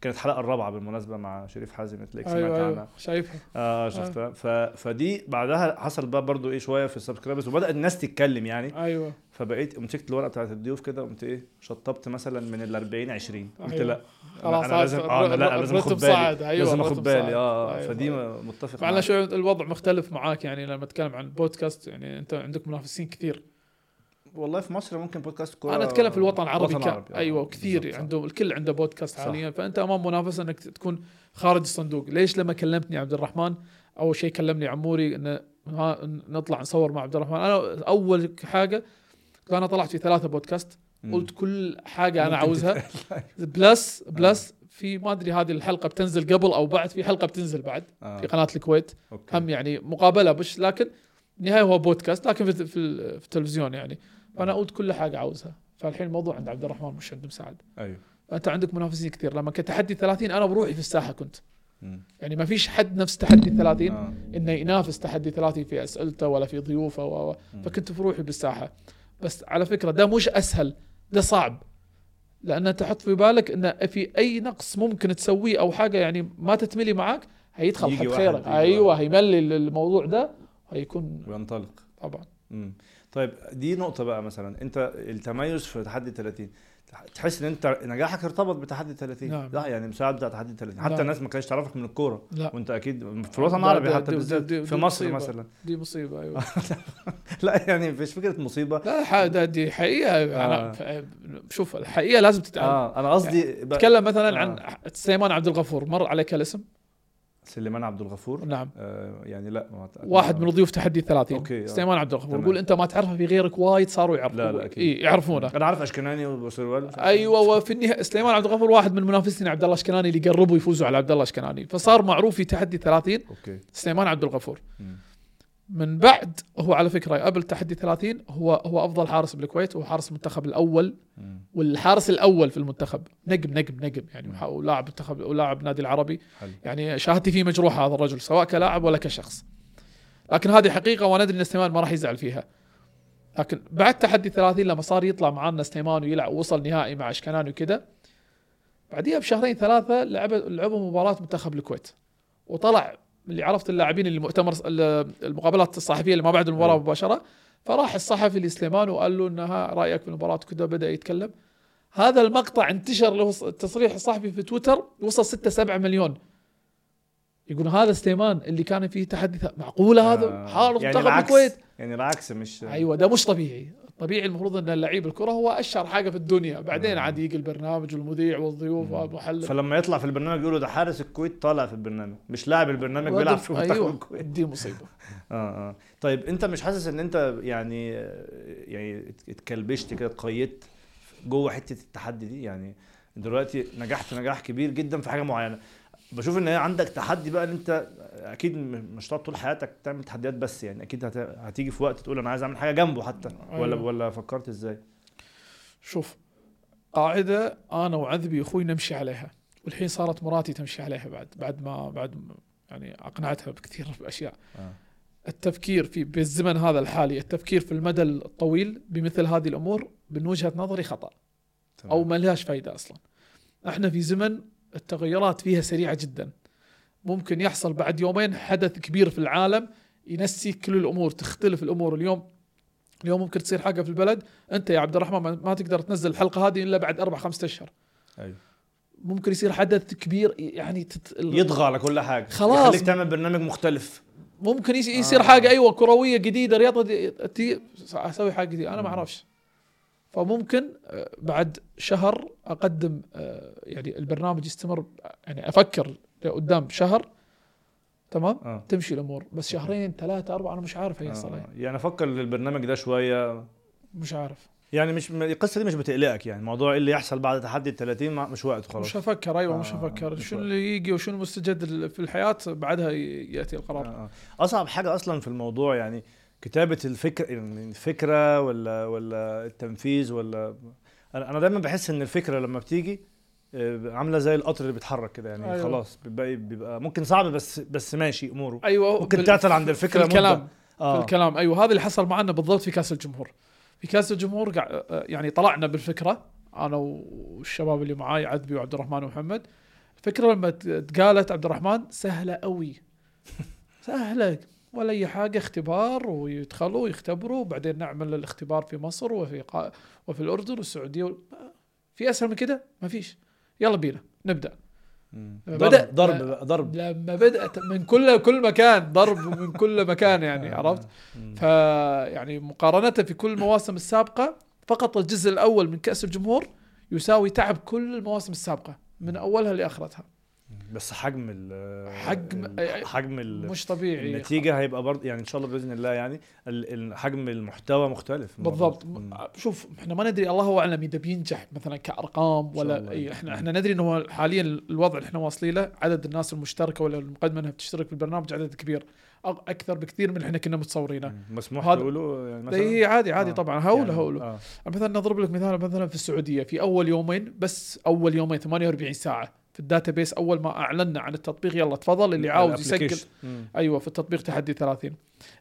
كانت الحلقة الرابعة بالمناسبة مع شريف حازم تلاقيك سمعت أيوه. عنها. شايفها. آه شفتها. ف... فدي بعدها حصل بقى برضو إيه شوية في السبسكرايبرز وبدأت الناس تتكلم يعني. أيوه. فبقيت مسكت الورقة بتاعت الضيوف كده قمت إيه شطبت مثلا من ال 40 20 قلت أيوة. لأ خلاص أنا لازم آه لأ لازم أخد بالي أيوة، لازم أخد بالي. آه أيوة، فدي بالضبط. متفق معنا معاك. شوي الوضع مختلف معاك يعني لما أتكلم عن البودكاست يعني أنت عندك منافسين كثير والله في مصر ممكن بودكاست كورة أنا أتكلم في الوطن العربي, ك... آه، أيوه كثير. عنده الكل عنده بودكاست صح. حاليا فأنت أمام منافسة إنك تكون خارج الصندوق ليش لما كلمتني عبد الرحمن أول شيء كلمني عموري انه نطلع نصور مع عبد الرحمن أنا أول حاجة أنا طلعت في ثلاثة بودكاست. قلت كل حاجة أنا عاوزها. plus plus في ما أدري هذه الحلقة بتنزل قبل أو بعد في حلقة بتنزل بعد آه. في قناة الكويت. أوكي. هم يعني مقابلة بس لكن النهايه هو بودكاست لكن في, في, في التلفزيون يعني. فأنا قلت كل حاجة عاوزها. فالحين الموضوع عند عبد الرحمن مش عند مساعد. أيوه. فانت عندك منافسين كثير. لما كنت تحدي 30 أنا بروحي في الساحة كنت. مم. يعني ما فيش حد نفس تحدي 30 آه. إنه ينافس تحدي 30 في أسئلته ولا في ضيوفه و... فكنت بروحي بالساحة. بس على فكرة ده مش أسهل ده صعب. لأن تحط في بالك إن في أي نقص ممكن تسويه أو حاجة يعني ما تتملي معك هيدخل حد خيرك. أيوه. هيملي الموضوع ده هيكون وينطلق. طبعا. مم. طيب دي نقطة بقى مثلا. أنت التميز في تحدي 30 تحس إن أنت نجاحك ارتبط بتحدي 30 نعم. لا يعني مساعد بتاع تحدي 30 حتى نعم. الناس ما كانتش تعرفك من الكورة. لا. وأنت أكيد في الوطن العربي حتى دي- بالذات دي- في مصر مصيبة. مثلا. دي مصيبة أيوه. لا يعني مش فكرة مصيبة. لا ده دي حقيقة. آه. أنا ف- شوف الحقيقة لازم تتعلم. آه أنا قصدي بقى- تكلم مثلا آه. عن سليمان عبد الغفور. مر عليك الاسم؟ سليمان عبد الغفور نعم آه يعني لا ما. واحد من ضيوف تحدي 30 أوكي، آه. سليمان عبد الغفور. يقول أنت ما تعرفه في غيرك وايد صاروا يعرفوا لا، لا، أكيد. إيه يعرفونه أنا عارف أشكناني وبوسروال أيوه وفي النهاية سليمان عبد الغفور واحد من منافسين عبد الله أشكناني اللي قربوا يفوزوا على عبد الله أشكناني فصار معروف في تحدي 30 أوكي سليمان عبد الغفور. من بعد هو على فكرة قبل تحدي 30 هو هو أفضل حارس بالكويت وهو حارس المنتخب الأول. والحارس الأول في المنتخب. نجم نجم نجم يعني ولاعب منتخب ولاعب نادي العربي. يعني شهادتي فيه مجروحة هذا الرجل سواء كلاعب ولا كشخص. لكن هذه حقيقة وأنا أدري إن سليمان ما راح يزعل فيها. لكن بعد تحدي 30 لما صار يطلع معنا سليمان ويلعب وصل نهائي مع أشكناني وكذا بعديها بشهرين ثلاثة لعب لعبوا مباراة منتخب الكويت. وطلع اللي عرفت اللاعبين اللي مؤتمر المقابلات الصحفية اللي ما بعد المباراة. مباشرة فراح الصحفي لسليمان وقال له إنها رأيك في المباراة وكذا بدأ يتكلم. هذا المقطع انتشر له التصريح الصحفي في تويتر وصل 6 7 مليون. يقول هذا سليمان اللي كان فيه تحدي معقولة هذا؟ آه. حارس يعني منتخب الكويت. يعني العكس مش أيوه ده مش طبيعي. الطبيعي المفروض إن اللعيب الكرة هو أشهر حاجة في الدنيا. بعدين. عاد يجي البرنامج والمذيع والضيوف. والمحلل. فلما يطلع في البرنامج يقولوا ده حارس الكويت طالع في البرنامج مش لاعب البرنامج بيلعب في منتخب أيوه الكويت. دي مصيبة. آه آه. طيب أنت مش حاسس إن أنت يعني يعني اتكلبشت كده اتقيدت جوه حتة التحدي دي؟ يعني دلوقتي نجحت نجاح كبير جدا في حاجة معينة. بشوف إن هي عندك تحدي بقى إن أنت أكيد مش هتقعد طول حياتك تعمل تحديات بس يعني أكيد هت... هتيجي في وقت تقول أنا عايز أعمل حاجة جنبه حتى ولا أيوة. ولا فكرت إزاي؟ شوف قاعدة أنا وعذبي أخوي نمشي عليها والحين صارت مراتي تمشي عليها بعد بعد ما بعد يعني أقنعتها بكثير باشياء آه. التفكير في بالزمن هذا الحالي التفكير في المدى الطويل بمثل هذه الأمور من وجهة نظري خطأ تمام. أو ما لهاش فايدة أصلا إحنا في زمن التغيرات فيها سريعة جدا. ممكن يحصل بعد يومين حدث كبير في العالم ينسي كل الأمور تختلف الأمور. اليوم اليوم ممكن تصير حاجة في البلد أنت يا عبد الرحمن ما- تقدر تنزل الحلقة هذه إلا بعد أربع خمسة أشهر. أيوه. ممكن يصير حدث كبير يعني تت... يطغى على كل حاجة. خلاص. يخليك تعمل برنامج مختلف. ممكن يصير آه. حاجة أيوه كروية جديدة رياضة دي- تي أسوي حاجة جديدة. أنا ما. أعرفش. فممكن آه، بعد شهر أقدم آه، يعني البرنامج يستمر يعني أفكر لقدام شهر تمام آه تمشي الأمور بس شهرين ثلاثة أربعة أنا مش عارف هيحصل آه. إيه. يعني أفكر البرنامج ده شوية مش عارف يعني مش القصة دي مش بتقلقك يعني موضوع اللي يحصل بعد تحدي ال 30 ما- مش وقت خلاص مش هفكر أيوه مش آه، هفكر مش شنو وقت. اللي يجي وشنو المستجد في الحياة بعدها يأتي آه. القرار آه. أصعب حاجة أصلا في الموضوع يعني كتابة الفكرة يعني الفكرة ولا ولا التنفيذ ولا أنا أنا دايما بحس إن الفكرة لما بتيجي آه، عاملة زي القطر اللي بيتحرك كده يعني أيوة. خلاص بيبقى بيبقى ممكن صعب بس بس ماشي أموره. أيوه ممكن بال- تعطل عند الفكرة في الكلام. مدة. في آه. الكلام. أيوه هذا اللي حصل معنا بالضبط في كأس الجمهور. في كأس الجمهور قاع- يعني طلعنا بالفكرة أنا والشباب اللي معاي عذبي وعبد الرحمن ومحمد. الفكرة لما ت- اتقالت عبد الرحمن سهلة قوي سهلة. ولا أي حاجة اختبار ويدخلوا ويختبروا. وبعدين نعمل الاختبار في مصر وفي قا... وفي الأردن والسعودية وال... في أسهل من كده؟ ما فيش. يلا بينا نبدأ. لما ضرب بدأ- ضرب لما بدأت من كل كل مكان ضرب من كل مكان يعني عرفت؟ مم. ف يعني مقارنة في كل المواسم السابقة فقط الجزء الأول من كأس الجمهور يساوي تعب كل المواسم السابقة من أولها لآخرتها. بس حجم ال حجم- ال- حجم ال مش طبيعي النتيجة هيبقى برضه يعني إن شاء الله بإذن الله يعني حجم المحتوى مختلف بالضبط مم. شوف إحنا ما ندري الله أعلم إذا بينجح مثلا كأرقام ولا الله. أي إحنا إحنا ندري إنه حاليا الوضع اللي إحنا واصلين له عدد الناس المشتركة ولا المقدمة إنها بتشترك في البرنامج عدد كبير أكثر بكثير من اللي إحنا كنا متصورينه. مسموح هذا- تقولوا يعني مثلا اي عادي عادي آه. طبعا هوله يعني- آه. مثلا نضرب لك مثال مثلا في السعودية في أول يومين بس أول يومين 48 ساعة في ال database أول ما أعلنا عن التطبيق يلا تفضل اللي عاوز يسجل. أيوه في التطبيق تحدي 30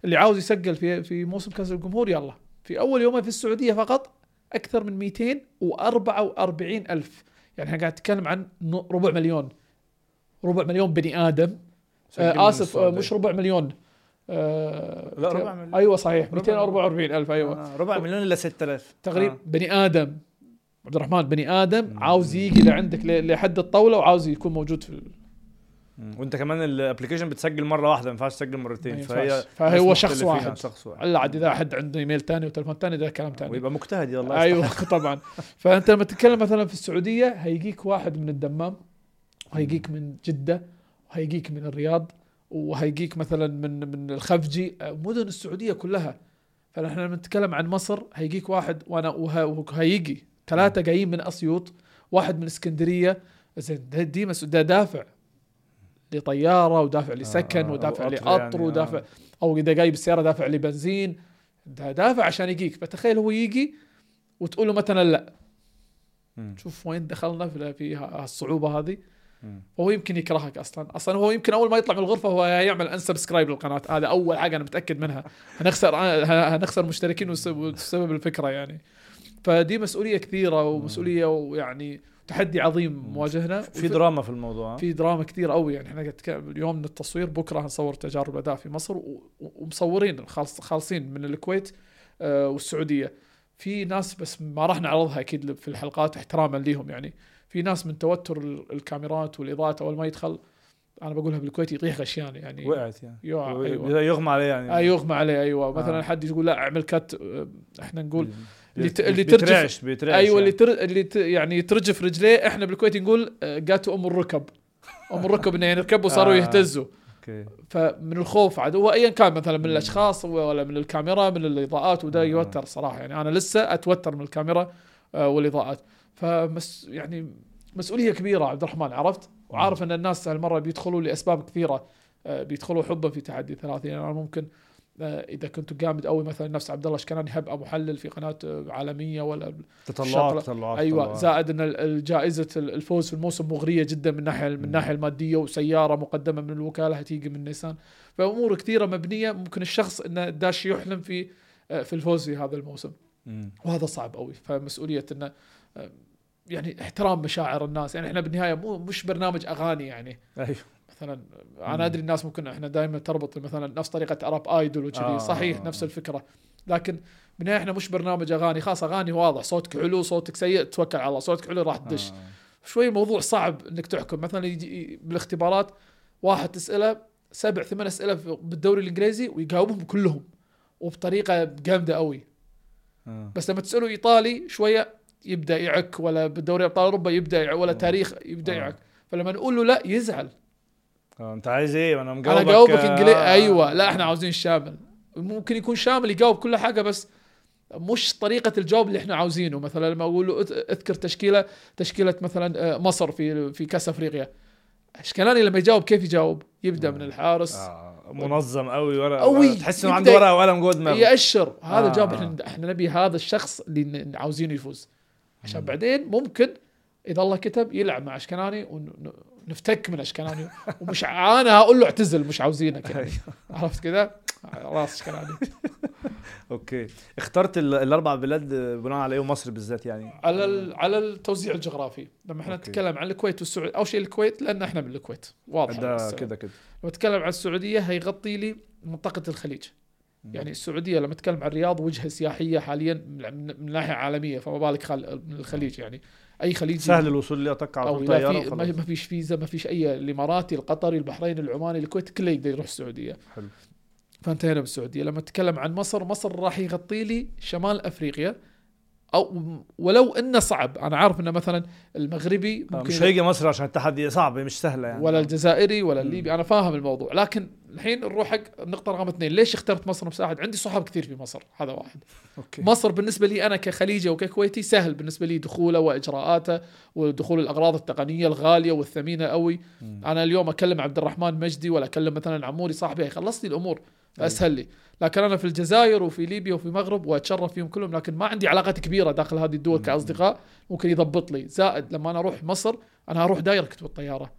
اللي عاوز يسجل في في موسم كأس الجمهور يلا. في أول يومين في السعودية فقط أكثر من 244 ألف. يعني إحنا قاعد نتكلم عن ربع مليون. ربع مليون بني آدم. آه آسف آه. مش ربع مليون. آه لا، ربع مليون. أيوه صحيح ربع 244 ألف أيوه. آه. ربع مليون الا 6000 تقريبا آه. بني آدم. عبد الرحمن بني آدم. عاوز يجي لعندك لحد الطاولة وعاوز يكون موجود في. وانت كمان ال application بتسجل مرة واحدة ما ينفعش تسجل مرتين فهي. فهو شخص واحد. شخص واحد الا عاد إذا حد عنده إيميل ثاني وتلفون ثاني ده كلام ثاني ويبقى مجتهد الله أيوه. طبعا فأنت لما تتكلم مثلا في السعودية هيجيك واحد من الدمام وهيجيك من جدة وهيجيك من الرياض وهيجيك مثلا من من الخفجي مدن السعودية كلها فنحن لما نتكلم عن مصر هيجيك واحد وأنا وه- وهيجي ثلاثة جايين من أسيوط واحد من اسكندرية. زين دي مس- ده دافع لطيارة ودافع لسكن آه، ودافع لقطر يعني، آه. ودافع أو إذا جاي بالسياره دافع لبنزين. ده دافع عشان يجيك. فتخيل هو يجي وتقول له مثلا لا. شوف وين دخلنا في الصعوبه هذه. مم. وهو يمكن يكرهك أصلا. أصلا هو يمكن أول ما يطلع من الغرفة هو يعمل انسبسكرايب للقناة. هذا أول حاجة أنا متأكد منها. هنخسر هنخسر مشتركين وسبب الفكرة يعني. فدي مسؤولية كثيره ومسؤولية ويعني تحدي عظيم مواجهنا. في دراما في الموضوع؟ في دراما كثير قوي. يعني إحنا اليوم من التصوير بكرة هنصور تجارب اداء في مصر ومصورين خالص خالصين من الكويت آه، والسعودية. في ناس بس ما راح نعرضها أكيد في الحلقات احتراما ليهم يعني. في ناس من توتر ال- الكاميرات والاضاءات أول ما يدخل أنا بقولها بالكويت يطيح غشيان يعني. وقعت يعني. أيوه. يغمى عليه يعني. آه يغمى عليه أيوه. مثلا آه. حد يقول لا أعمل كت آه، إحنا نقول اللي ت- اللي ترجف- بيترعش بيترعش أيوه اللي يعني. تر... اللي ت... يعني ترجف رجليه. إحنا بالكويت نقول آه، جاته أم الركب. أم الركب إنه يعني ركبوا صاروا آه. يهتزوا. أوكي. فمن الخوف عاد هو ايا كان مثلا من الأشخاص ولا من الكاميرا من الإضاءات وده آه. يوتر صراحة. يعني أنا لسه أتوتر من الكاميرا آه، والإضاءات. فمس يعني مسؤولية كبيرة عبد الرحمن عرفت؟ وعارف إن الناس هالمرة بيدخلوا لأسباب كثيرة آه، بيدخلوا حبا في تحدي 30 يعني أنا ممكن آه، إذا كنت جامد قوي مثلا نفس عبد الله اشكناني هبقى محلل في قناة آه، عالمية ولا تطلعات. تطلعات أيوه تطلعات. زائد إن الجائزه الفوز في الموسم مغرية جدا من ناحية من. الناحيه المادية وسيارة مقدمة من الوكالة هتيجي من نيسان فأمور كثيرة مبنية ممكن الشخص إنه داش يحلم في آه، في الفوز في هذا الموسم مم. وهذا صعب قوي فمسؤولية إنه آه، يعني احترام مشاعر الناس يعني إحنا بالنهاية مو مش برنامج أغاني يعني أيوه مثلا. أنا أدري الناس ممكن إحنا دائما تربط مثلا نفس طريقة اراب آيدول وكذي آه، صحيح آه، نفس. الفكرة لكن بالنهايه إحنا مش برنامج أغاني خلاص أغاني واضح صوتك حلو صوتك سيء توكل على الله صوتك حلو راح تدش آه. شوي الموضوع صعب إنك تحكم مثلا يجي بالاختبارات واحد تسأله سبع ثمان أسئلة في- بالدوري الإنجليزي ويجاوبهم كلهم وبطريقة جامدة قوي آه. بس لما تسأله إيطالي شوية يبدأ يعك ولا بالدوري أبطال أوروبا يبدأ يعك ولا آه. تاريخ يبدأ آه. يعك فلما نقول له لا يزعل. انت عايز إيه أنا مجاوبك أنا جاوبك آه. إنجليزي أيوه لا إحنا عاوزين شامل ممكن يكون شامل يجاوب كل حاجة بس مش طريقة الجواب اللي إحنا عاوزينه مثلا لما أقول له اذ- أذكر تشكيلة تشكيلة مثلا آه، مصر في في كأس أفريقيا أشكالاني لما يجاوب كيف يجاوب يبدأ من الحارس آه. منظم قوي ورقه قوي. تحس إنه عنده ورقة وقلم جوه دماغه يأشر هذا آه، الجواب آه. إحنا إحنا نبي هذا الشخص اللي عاوزينه يفوز عشان. بعدين ممكن إذا الله كتب يلعب مع اشكناني ونفتك من أشكناني. ومش أنا هقول له اعتزل مش عاوزينك يعني. عرفت كذا راس أشكناني. أوكي. اخترت ال- الأربع بلاد بناء على إيه ومصر بالذات يعني؟ على ال- على التوزيع الجغرافي. لما إحنا. نتكلم عن الكويت والسعودية أول شيء الكويت لأن إحنا من الكويت. واضح ده كده كده. لما نتكلم عن السعودية هيغطي لي منطقة الخليج. يعني السعودية لما نتكلم عن الرياض وجهة سياحية حاليا من ناحية عالمية فما بالك خل... من الخليج يعني. أي خليجي سهل الوصول ليه أتوقع على أو طول اذا طيارة في ما فيش فيزا ما فيش أي الإماراتي القطري البحريني العماني الكويتي كله يقدر يروح السعودية. حلو. فانتهينا بالسعودية. لما اتكلم عن مصر مصر راح يغطي لي شمال أفريقيا. أو ولو إنه صعب أنا عارف إنه مثلا المغربي آه، ممكن مش هيجي مصر عشان التحدي صعب مش سهلة يعني. ولا الجزائري ولا. الليبي. أنا فاهم الموضوع لكن الحين نروح حق النقطه رقم اثنين. ليش اخترت مصر مساعد عندي صحاب كثير في مصر هذا واحد. أوكي. مصر بالنسبة لي أنا كخليجي وككويتي سهل بالنسبة لي دخوله وإجراءاته ودخول الأغراض التقنية الغالية والثمينة قوي مم. أنا اليوم أكلم عبد الرحمن مجدي ولا أكلم مثلا عموري صاحبي هيخلص لي الأمور أسهل لي. لكن أنا في الجزائر وفي ليبيا وفي المغرب وأتشرف فيهم كلهم لكن ما عندي علاقات كبيرة داخل هذه الدول. كأصدقاء ممكن يضبط لي. زائد لما أنا أروح مصر أنا أروح direct بالطيارة.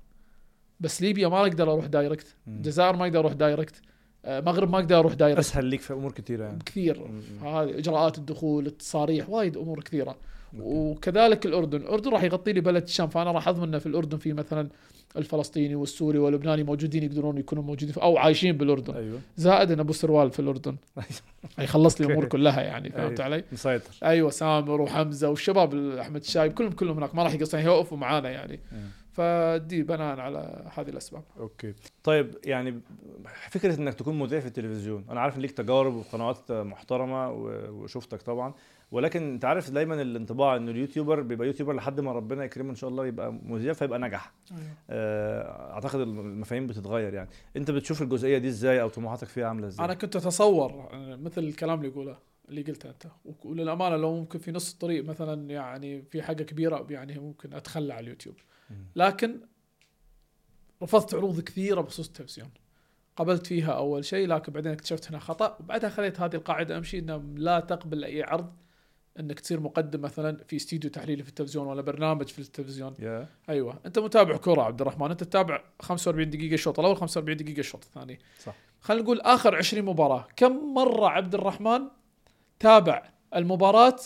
بس ليبيا ما أقدر أروح direct. الجزائر ما أقدر أروح direct آه، مغرب ما أقدر أروح direct أسهل ليك في أمور كثيرة يعني كثير. هذه إجراءات الدخول التصاريح وايد أمور كثيرة أوكي. وكذلك الأردن الأردن راح يغطي لي بلاد الشام فأنا راح أضمن في الأردن في مثلا الفلسطيني والسوري واللبناني موجودين يقدرون يكونوا موجودين أو عايشين بالأردن أيوه زائد إن أبو سروال في الأردن يخلص لي الأمور. كلها يعني فهمت أيوة. علي؟ مسيطر أيوه سامر وحمزة والشباب أحمد الشايب كلهم كلهم هناك ما راح يقصرون يوقفوا معانا يعني مم. فدي بناء على هذه الأسباب. أوكي. طيب يعني فكرة إنك تكون مذيع في التلفزيون أنا عارف ان ليك تجارب وقنوات محترمة وشفتك طبعا ولكن أنت عارف دايما الانطباع إنه ال YouTuber بيبقى YouTuber لحد ما ربنا يكرمه إن شاء الله يبقى مذيع فيبقى نجح آه، أعتقد المفاهيم بتتغير يعني. أنت بتشوف الجزئية دي إزاي أو طموحاتك فيها عاملة إزاي؟ أنا كنت أتصور مثل الكلام اللي يقوله اللي قلته أنت. وللأمانة لو ممكن في نص الطريق مثلا يعني في حاجة كبيرة يعني ممكن أتخلى عن اليوتيوب. لكن رفضت عروض كثيرة بخصوص التلفزيون. قبلت فيها أول شيء لكن بعدين اكتشفت هنا خطأ. وبعدها خليت هذه القاعدة أمشي إنه لا تقبل أي عرض إنك تصير مقدم مثلا في استديو تحليلي في التلفزيون ولا برنامج في التلفزيون. يا. أيوه. أنت متابع كره عبد الرحمن. أنت تتابع 45 دقيقة الشوط الأول 45 دقيقة الشوط الثاني. صح. خلينا نقول آخر 20 مباراة. كم مرة عبد الرحمن تابع المباراة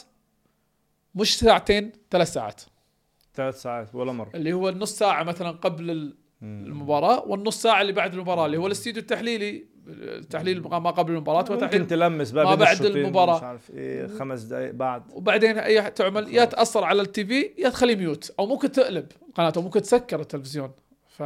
مش ساعتين ثلاث ساعات؟ ثلاث ساعات ولا مرة. اللي هو النص ساعة مثلا قبل. المباراة والنص ساعة اللي بعد المباراة اللي هو الاستديو التحليلي. التحليل ما قبل المباراة ممكن وتحليل تلمس ما بعد المباراة. مش عارف إيه خمس دقائق بعد. وبعدين أي تعمل يا تأثر على التي في يا تخليه ميوت أو ممكن تقلب قناته أو ممكن تسكر التلفزيون. ف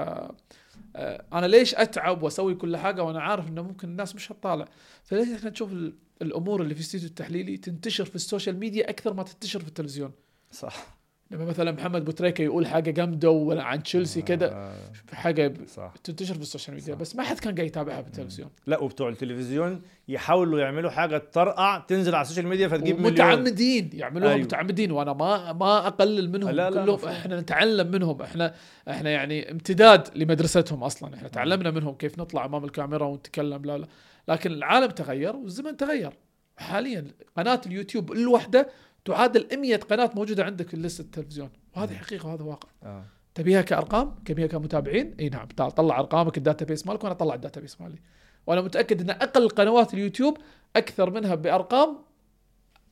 آه، أنا ليش أتعب وأسوي كل حاجة وأنا عارف إنه ممكن الناس مش هتطالع؟ فليش إحنا نشوف ال- الأمور اللي في الاستديو التحليلي تنتشر في ال social media أكثر ما تنتشر في التلفزيون؟ صح. لما مثلا محمد أبو تريكة يقول حاجة جامدة ولا عن تشيلسي كده آه، حاجة صح. تنتشر في ال social media. بس ما حد كان قاعد يتابعها بالتلفزيون لا وبتوع التلفزيون يحاولوا يعملوا حاجة ترقع تنزل على ال social media فتجيب مليون. متعمدين يعملوها. أيوه. متعمدين وأنا ما ما أقلل منهم. لا، لا، كلهم. إحنا نتعلم منهم. إحنا إحنا يعني امتداد لمدرستهم أصلا. إحنا تعلمنا منهم كيف نطلع أمام الكاميرا ونتكلم لا لا. لكن العالم تغير والزمن تغير. حاليا قناة اليوتيوب الوحدة تعادل 100 قناة موجودة عندك في لسته التلفزيون. وهذه حقيقة وهذا واقع. آه. تبيها كأرقام؟ تبيها كمتابعين؟ إي نعم. تعال طلع أرقامك ال database مالك وأنا أطلع ال database مالي. وأنا متأكد إن أقل قنوات اليوتيوب أكثر منها بأرقام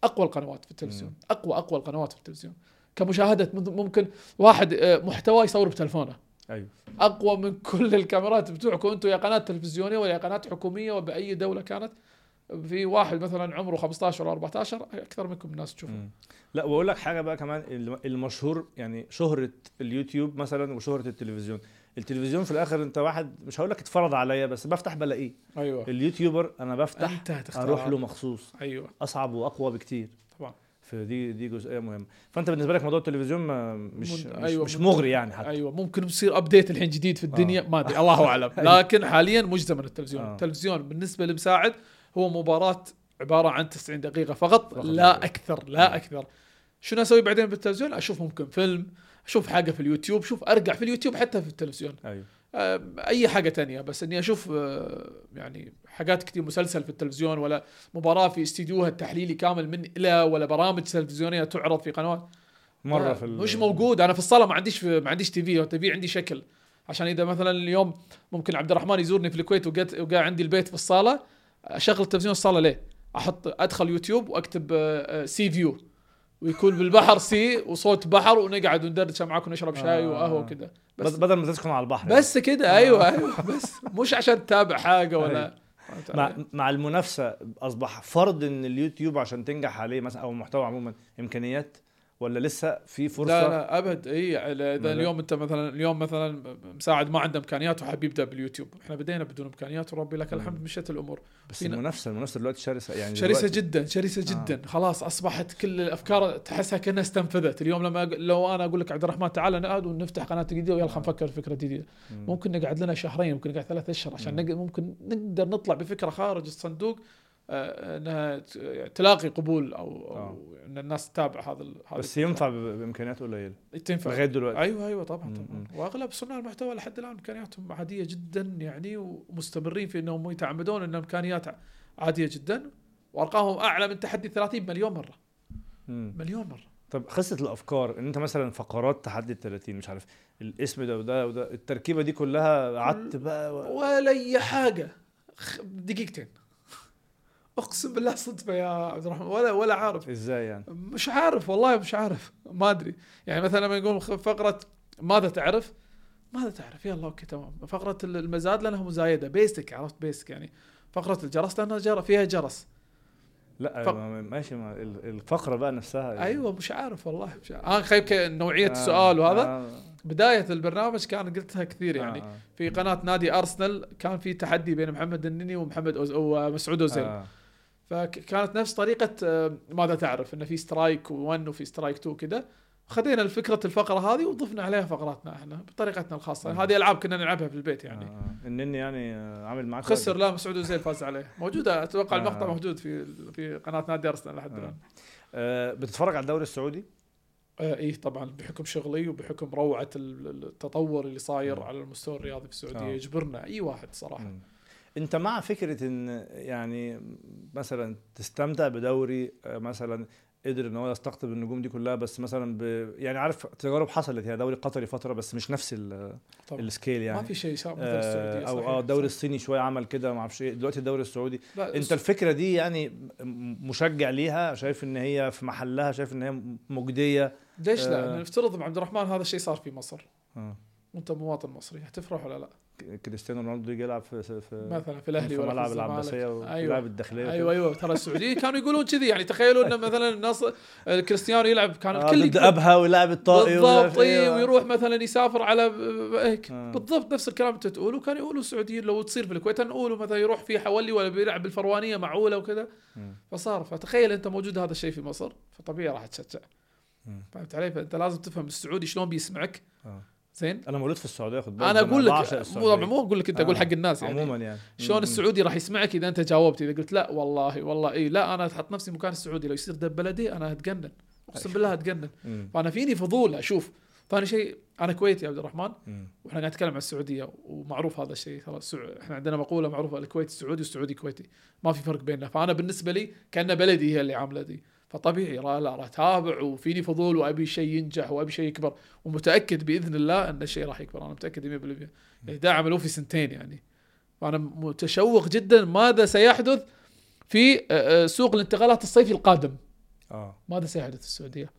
أقوى القنوات في التلفزيون. مم. أقوى أقوى القنوات في التلفزيون. كمشاهدة ممكن- واحد آه، محتوى يصور بتلفونه. أيوه. أقوى من كل الكاميرات بتوعكم أنتم يا قناة تلفزيونية ولا يا قناة حكومية وبأي دولة كانت. في واحد مثلا عمره 15 أو 14 أكثر منكم الناس تشوفه. مم. لا وأقول لك حاجة بقى كمان الم- المشهور يعني شهرة اليوتيوب مثلا وشهرة التلفزيون. التلفزيون في الآخر أنت واحد مش هقول لك اتفرض عليا بس بفتح بلاقيه. أيوه. اليوتيوبر أنا بفتح أنت أروح له مخصوص. أيوه. أصعب وأقوى بكتير. طبعا. فدي دي جزئية مهمة. فأنت بالنسبة لك موضوع التلفزيون ما مش من- مش, أيوة، أيوة مش مغري يعني حتى. أيوه ممكن يصير update الحين جديد في الدنيا آه. ما أدري الله أعلم. لكن حاليا زمن التلفزيون. آه. التلفزيون بالنسبة لمساعد هو مباراة عبارة عن 90 دقيقة فقط. لا أكثر لا أكثر. شنو أسوي بعدين بالتلفزيون أشوف ممكن فيلم أشوف حاجة في اليوتيوب شوف أرجع في اليوتيوب حتى في التلفزيون. أيوه. آه، أي حاجة تانية بس إني أشوف آه، يعني حاجات كثير مسلسل في التلفزيون ولا مباراة في استديوها التحليلي كامل من إلى ولا برامج تلفزيونية تعرض في قنوات. مرة في مش موجود. أنا في الصالة ما عنديش ما عنديش TV TV عندي شكل. عشان إذا مثلا اليوم ممكن عبد الرحمن يزورني في الكويت وقاعد عندي البيت في الصالة أشغل التلفزيون الصاله ليه؟ أحط أدخل يوتيوب وأكتب آه، sea view ويكون بالبحر sea وصوت بحر ونقعد وندردش معاكم نشرب شاي آه. وقهوة وكذا بس بدل ما تسكن على البحر بس كده أيوه أيوه بس مش عشان تتابع حاجة ولا فهمت مع؟ مع المنافسة أصبح فرض إن اليوتيوب عشان تنجح عليه مثلا أو المحتوى عموما إمكانيات ولا لسه في فرصة؟ لا لا أبد. إي إذا. اليوم أنت مثلا اليوم مثلا مساعد ما عنده إمكانيات وحاب يبدأ باليوتيوب. إحنا بدينا بدون إمكانيات وربي لك الحمد مشت الأمور. بس فينا- المنافسة المنافسة دلوقتي شرسة يعني شرسة دلوقتي- جدا شرسة جدا. خلاص أصبحت كل الأفكار تحسها كأنها استنفذت. اليوم لما لو أنا أقول لك عبد الرحمن تعال نقعد ونفتح قناة جديدة ويلا خلينا نفكر في فكرة جديدة. مم. ممكن نقعد لنا شهرين ممكن نقعد ثلاث أشهر عشان مم. ممكن نقدر نطلع بفكرة خارج الصندوق آه، أنها ت- تلاقي قبول أو, آه. أو أن الناس تتابع هذا هذه بس. ينفع بإمكانيات قليله تنفع لغاية دلوقتي أيوه أيوه طبعا طبعا. وأغلب صناع المحتوى لحد الآن إمكانياتهم عادية جدا يعني ومستمرين في إنهم يتعمدون إن إمكانيات عادية جدا وأرقامهم أعلى من تحدي 30 مليون مرة مم. مليون مرة طب قصه الأفكار إن أنت مثلا فقرات تحدي ال 30 مش عارف الاسم ده وده وده التركيبة دي كلها قعدت بقى و... ولا أي حاجة دقيقتين اقسم بالله صدفة يا عبد الرحمن. ولا ولا عارف. إزاي يعني؟ مش عارف والله مش عارف. ما أدري. يعني مثلا لما يقول فقرة ماذا تعرف؟ ماذا تعرف؟ يلا okay تمام. فقرة ال- المزاد لأنها مزايدة. basic عرفت؟ basic يعني. فقرة الجرس لأنها جر فيها جرس. لا فق- ما- ماشي. ما ال- الفقرة بقى نفسها يعني. أيوه مش عارف والله. مش عارف. أنا خايف ك- نوعية آه، السؤال وهذا. آه، بداية البرنامج كان قلتها كثير يعني. آه، في قناة نادي أرسنال كان في تحدي بين محمد النني ومحمد أوز ومسعود أوزيل. آه. فكانت نفس طريقة آه، ماذا تعرف إنه في strike 1 وفي strike 2 كذا خذينا فكره الفقرة هذه وضفنا عليها فقراتنا إحنا بطريقتنا الخاصة مم. هذه ألعاب كنا نلعبها في البيت يعني آه. النني يعني آه، عامل معاك خسر. لا مسعود اوزيل فاز عليه موجودة أتوقع آه. المقطع موجود في في قناه نادي ارسنال لحد آه. الآن آه. بتتفرج على الدوري السعودي آه إيه طبعا بحكم شغلي وبحكم روعة ال- ال- التطور اللي صاير مم. على المستوى الرياضي في السعودية آه. يجبرنا أي واحد صراحة مم. انت مع فكرة ان يعني مثلا تستمتع بدوري آه، مثلا قدر ان هو يستقطب النجوم دي كلها بس مثلا ب... يعني عارف تجارب حصلت هي دوري قطري فترة بس مش نفس ال... السكيل يعني. ما في شيء مثل آه، أو آه الدوري. الصيني شوية عمل كده ما أعرفش إيه. دلوقتي الدوري السعودي لا انت الفكرة دي يعني مشجع ليها شايف إن هي في محلها شايف إن هي مجدية. ليش لا؟ آه. نفترض مع عبد الرحمن هذا الشيء صار في مصر. آه. وأنت مواطن مصري هتفرح ولا لا؟ كريستيانو رونالدو يجي يلعب في في مثلا في الأهلي في ملعب. العباسية ويلعب الداخلية أيوه أيوه ترى السعوديين كانوا يقولون كذي يعني تخيلوا إن مثلا الناس كريستيانو يلعب كان آه الكل ضد يقول- أبها ويلعب الطائي بالضبط إيه. إيه ويروح مثلا يسافر على هيك آه. بالضبط نفس الكلام انت تقوله كانوا يقولوا السعوديين لو تصير في الكويت نقولوا مثلا يروح في حولي ولا بيلعب بالفروانية معوله وكذا. فصار فتخيل أنت موجود هذا الشيء في مصر فطبيعي راح تشجع. فهمت علي فأنت لازم تفهم السعودي شلون بيسمعك آه. زين؟ أنا مولود في السعودية خد بالك أنا أقول لك مو. طبعا مو أقول لك أنت أقول آه. حق الناس يعني. عموما يعني. شلون. السعودي راح يسمعك إذا أنت جاوبت؟ إذا قلت لا والله والله إي لا أنا أحط نفسي مكان السعودي. لو يصير دب بلدي أنا أتجنن. أقسم بالله أتجنن. مم. فأنا فيني فضول أشوف. ثاني شيء أنا كويتي يا عبد الرحمن. وإحنا قاعد نتكلم عن السعودية ومعروف هذا الشيء. ترى إحنا عندنا مقولة معروفة الكويت السعودي والسعودي كويتي. ما في فرق بيننا. فأنا بالنسبة لي كان بلدي هي اللي عاملة دي. فطبيعي راح اتابع وفيني فضول وأبي شيء ينجح وأبي شيء يكبر. ومتأكد بإذن الله أن الشيء راح يكبر. أنا متأكد 100% يعني ده عملوه في سنتين يعني. فأنا متشوق جدا ماذا سيحدث في آه، آه، سوق الانتقالات الصيفي القادم. آه. ماذا سيحدث في السعودية؟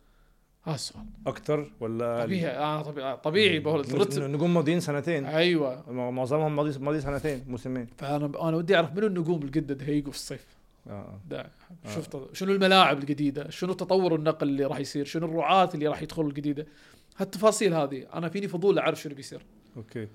هذا السؤال. أكتر ولا طبيعي آه طبيعي, طبيعي النجوم ماضيين سنتين. أيوه. معظمهم ماضي ماضي سنتين موسمين. فأنا أنا ودي أعرف منو النجوم اللي قد هيجوا في الصيف؟ آه. شفت شنو الملاعب الجديدة؟ شنو تطور النقل اللي راح يصير؟ شنو الرعاة اللي راح يدخلوا الجديدة؟ هالتفاصيل هذه أنا فيني فضول اعرف شنو بيصير. okay.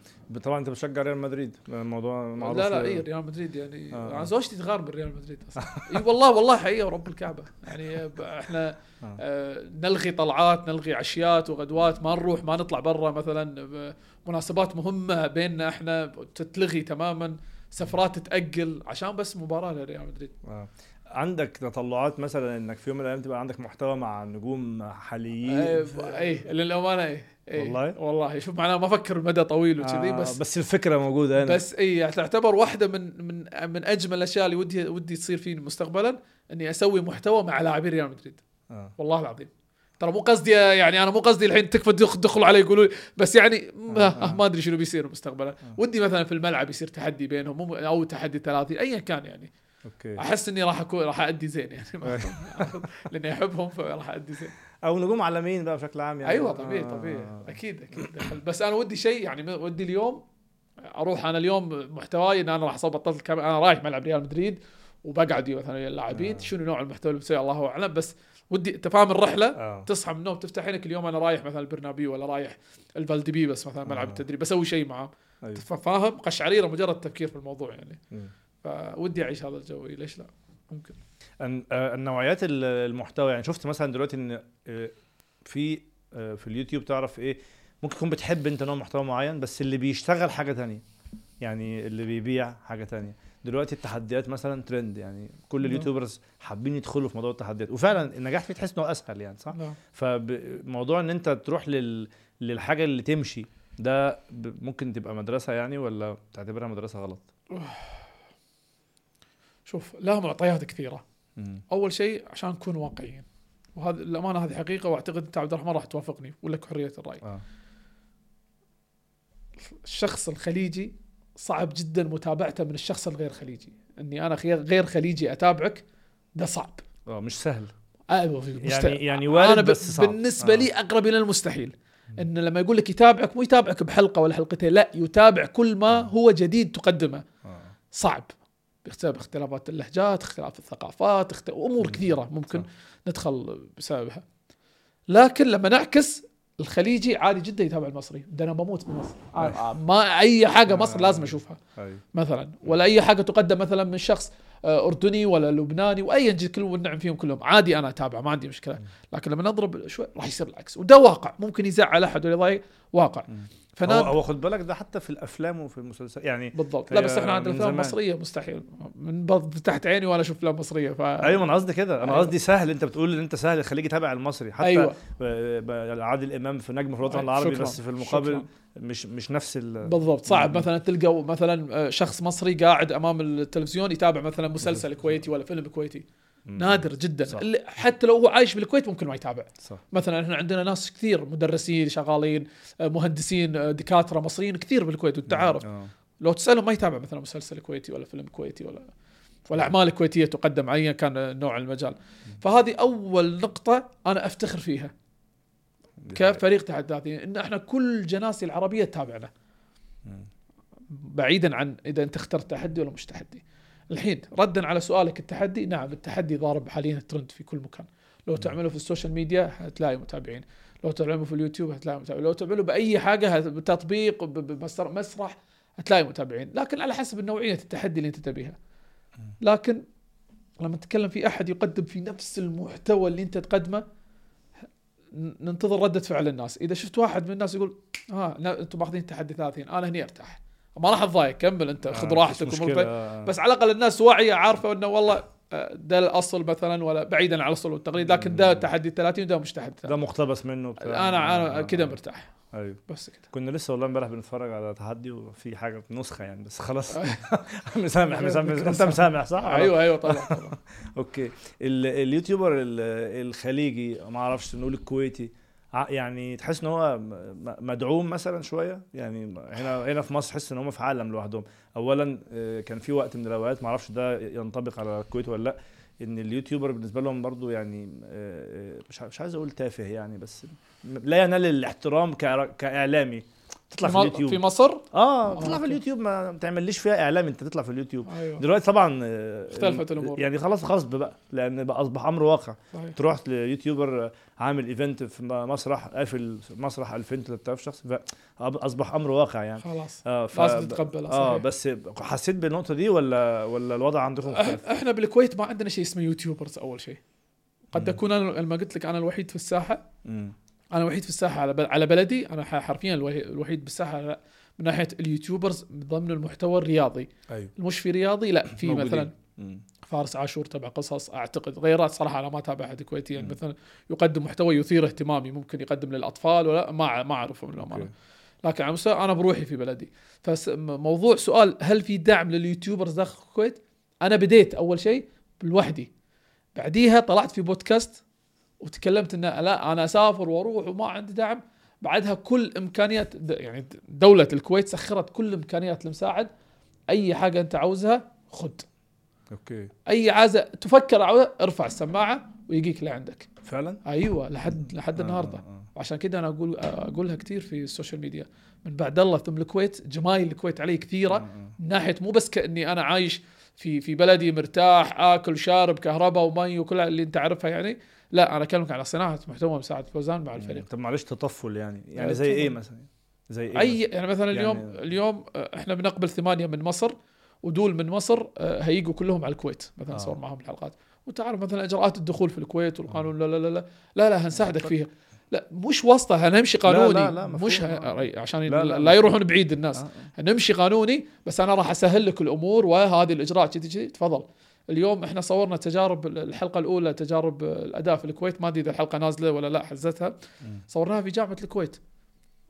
طبعا أنت بتشجع ريال مدريد. الموضوع معروف لا لا اي ريال مدريد يعني. آه. أنا زوجتي تغار من ريال مدريد أصلا. إي والله والله حقيقة ورب الكعبة. يعني إحنا آه. آه نلغي طلعات نلغي عشيات وغدوات ما نروح ما نطلع برا مثلا مناسبات مهمة بيننا إحنا تتلغي تماما. سفرات تتاجل عشان بس مباراة لريال مدريد آه. عندك تطلعات مثلا إنك في يوم من الأيام تبقى عندك محتوى مع نجوم حاليين اي اي للأمانة اي إي. والله؟ والله شوف معناه ما أفكر مدى طويل وكذي آه بس بس الفكرة موجودة هنا بس اي تعتبر واحدة من من من أجمل الأشياء اللي ودي ودي تصير فيني مستقبلا إني أسوي محتوى مع لاعبين ريال مدريد آه. والله العظيم ترى مو قصدي يعني أنا مو قصدي الحين تكفى تدخ- تدخلوا علي يقولوا بس يعني آه، آه آه. ما أدري شنو بيصير مستقبلا. ودي مثلا في الملعب يصير تحدي بينهم أو تحدي ثلاثي ايا كان يعني. أوكي. أحس إني راح اكون راح ادي زين يعني. لأني أحبهم فراح ادي زين. أو نجوم عالميين بقى بشكل عام يعني؟ أيوه طبيعي آه. طبيعي أكيد. أكيد بس أنا ودي شيء يعني ودي اليوم أروح أنا اليوم محتواي إن أنا راح اصور بطلت الكاميرا أنا رايح ملعب ريال مدريد وبقعد مثلا ويا اللاعبين. آه. شنو نوع المحتوى اللي بسويه؟ الله أعلم. بس ودي أنت فاهم الرحلة؟ آه. تصحى من النوم تفتح عينك اليوم أنا رايح مثلا البرنابيو ولا رايح الفالديبيباس مثلا ملعب آه. التدريب بسوي شيء معاه أيوة. فاهم؟ قشعريرة مجرد تفكير في الموضوع يعني. مم. فودي أعيش هذا الجو. إيه، ليش لا؟ ممكن. آه، النوعيات ال- المحتوى يعني شفت مثلا دلوقتي إن آه، في آه، في اليوتيوب تعرف إيه ممكن تكون بتحب أنت نوع محتوى معين بس اللي بيشتغل حاجة تانية. يعني اللي بيبيع حاجة تانية. دلوقتي التحديات مثلا ترند يعني كل نعم. ال YouTubers حابين يدخلوا في موضوع التحديات وفعلا النجاح فيه تحس إنه أسهل يعني صح نعم. فموضوع إن أنت تروح لل... للحاجة اللي تمشي ده. ممكن تبقى مدرسة يعني ولا تعتبرها مدرسة غلط شوف لها معطيات كثيرة مم. أول شيء عشان نكون واقعيين وهذه الامانه هذه حقيقة وأعتقد أنت عبد الرحمن راح توافقني ولك حرية الرأي آه الشخص الخليجي صعب جدا متابعته من الشخص الغير خليجي. إني أنا غير خليجي أتابعك ده صعب. آه مش سهل. في مست- يعني يعني وارد أنا ب... بس صعب. بالنسبة آه. لي أقرب إلى المستحيل. إن لما يقول لك يتابعك مو يتابعك بحلقة ولا حلقتين لا يتابع كل ما هو جديد تقدمه. آه. صعب. بسبب اختلافات اللهجات اختلاف الثقافات اخت... أمور. كثيرة ممكن صح. ندخل بسببها. لكن لما نعكس الخليجي عادي جدا يتابع المصري ده أنا بموت بمصر آه، ما أي حاجة مصر آه. لازم أشوفها مثلا. ولا أي حاجة تقدم مثلا من شخص آه، أردني ولا لبناني وايا كلهم والنعم فيهم كلهم. عادي أنا أتابع ما عندي مشكلة. لكن لما نضرب شوي راح يصير العكس. وده واقع. ممكن يزعل أحد ولا يضايق واقع. مم. هو هو خد بالك ده حتى في الأفلام وفي المسلسلات يعني بالضبط لا بس إحنا عندنا افلام. مصريه مستحيل من تحت عيني وأنا أشوف أفلام مصرية ف أيوه أنا قصدي كده أنا أيوة. قصدي سهل أنت بتقول إن أنت سهل الخليجي تابع المصري حتى ب- عادل إمام في نجم في الوطن أيوة. العربي شكراً. بس في المقابل شكراً. مش مش نفس ال بالضبط صعب. مثلا تلقى مثلا شخص مصري قاعد أمام التلفزيون يتابع مثلا مسلسل كويتي ولا فيلم كويتي. نادر جدا. صح. اللي- حتى لو هو عايش بالكويت ممكن ما يتابع. صح. مثلا إحنا عندنا ناس كثير مدرسين شغالين آه، مهندسين آه، دكاترة مصريين كثير بالكويت وانت عارف آه. لو تسألهم ما يتابع مثلا مسلسل كويتي ولا فيلم كويتي ولا ولا أعمال كويتية تقدم. ايا كان نوع المجال. فهذه أول نقطة أنا أفتخر فيها. كفريق تحدياتي إن إحنا كل الجناسي العربية تتابعنا. بعيدا عن إذا أنت اخترت تحدي ولا مش تحدي. الحين ردا على سؤالك التحدي؟ نعم التحدي ضارب حاليا الترند في كل مكان. لو تعمله في ال social media هتلاقي متابعين لو تعمله في اليوتيوب هتلاقي متابعين لو تعمله بأي حاجة بتطبيق ب- بمسر- مسرح هتلاقي متابعين. لكن على حسب نوعيه التحدي اللي انت تبيها. لكن لما نتكلم في أحد يقدم في نفس المحتوى اللي انت تقدمه ننتظر ردة فعل الناس. إذا شفت واحد من الناس يقول ها لا، أنتم ماخذين تحدي 30 أنا هني أرتاح. ما راح اتضايق كمل أنت آه، خذ مفيش راحتك. آه. بس على الأقل الناس واعية عارفة إنه والله آه، ده الأصل مثلا ولا بعيدا عن الأصل والتقليد لكن ده تحدي 30 وده مش تحدي ده 30 مقتبس منه أنا آه، أنا آه، كده آه. مرتاح. أيوه. بس كده. كنا لسه والله امبارح بنتفرج على تحدي وفي حاجة نسخه يعني بس خلاص. مسامح مسامح أنت مسامح صح؟ أيوه أيوه طبعا طبعا. okay. ال- ال YouTuber ال- الخليجي ما أعرفش نقول الكويتي يعني تحس إن هو مدعوم مثلا شوية؟ يعني هنا هنا في مصر تحس إن هم في عالم لوحدهم. اولا آه، كان في وقت من الأوقات ما أعرفش ده ينطبق على الكويت ولا لأ إن ال YouTuber بالنسبة لهم برضو يعني آه، آه، مش عايز أقول تافه يعني بس لا ينال الاحترام كإعلامي. تطلع في في اليوتيوب في مصر آه آه، تطلع في. اليوتيوب ما تعمليش فيها إعلام أنت تطلع في اليوتيوب أيوه دلوقتي طبعا آه، اختلفت الأمور. يعني خلاص غصب بقى لأن بقى أصبح أمر واقع صحيح. تروح ل YouTuber آه، عامل event في مسرح قافل مسرح 2000 3000 شخص فاصبح أمر واقع يعني خلاص آه ف... لازم تتقبلها آه. بس حسيت بالنقطة دي ولا ولا الوضع عندكم مختلف؟ إحنا بالكويت ما عندنا شيء اسمه YouTubers أول شيء قد. أكون أنا لما قلت لك أنا الوحيد في الساحة. أنا الوحيد في الساحة على بل- على بلدي أنا حرفيا الوحي- الوحيد بالساحة من ناحية ال YouTubers ضمن المحتوى الرياضي أيوه مش في رياضي لا في موجودين. مثلا. فارس عاشور تبع قصص أعتقد غيرات صراحة أنا ما أتابع احد كويتي يعني. مثلا يقدم محتوى يثير اهتمامي ممكن يقدم للأطفال ولا ما ما اعرفه من الامانه. لكن على مستوى أنا بروحي في بلدي فموضوع سؤال هل في دعم لليوتيوبرز داخل الكويت أنا بديت أول شيء لوحدي بعديها طلعت في بودكاست وتكلمت ان لا أنا أسافر وأروح وما عندي دعم. بعدها كل إمكانيات يعني دولة الكويت سخرت كل إمكانيات المساعد أي حاجة أنت عاوزها خذ okay. أي عازه تفكر عاوزها ارفع السماعة ويجيك لعندك فعلا؟ أيوه لحد لحد آه، النهارده. آه، آه. عشان كذا أنا أقول أقولها كثير في ال social media. من بعد الله ثم الكويت جمايل الكويت علي آه، كثيره آه. من ناحية مو بس كأني أنا عايش في في بلدي مرتاح آكل شارب كهرباء ومي وكل اللي أنت عارفها يعني. لا أنا أكلمك على صناعة محتوى مساعد فوزان مع الفريق طب معلش تطفل يعني آه، يعني زي إيه. مثلا زي إيه أي؟ يعني مثلا اليوم يعني- اليوم آه، إحنا بنقبل ثمانية من مصر ودول من مصر آه، هيجوا كلهم على الكويت مثلا آه. نصور معهم الحلقات وانت عارف مثلا إجراءات الدخول في الكويت والقانون لا لا لا لا لا, لا هنساعدك فيها لا مش واسطة هنمشي قانوني لا، لا، مفهوم. مش ه... آه. عشان لا، لا, لا، لا. يروحون بعيد الناس آه، آه. هنمشي قانوني بس أنا راح أسهل لك الأمور وهذه الإجراء كذي كذي تفضل اليوم إحنا صورنا تجارب الحلقة الأولى تجارب الأداء في الكويت. ما أدري إذا الحلقة نازلة ولا لا حزتها. صورناها في جامعة الكويت.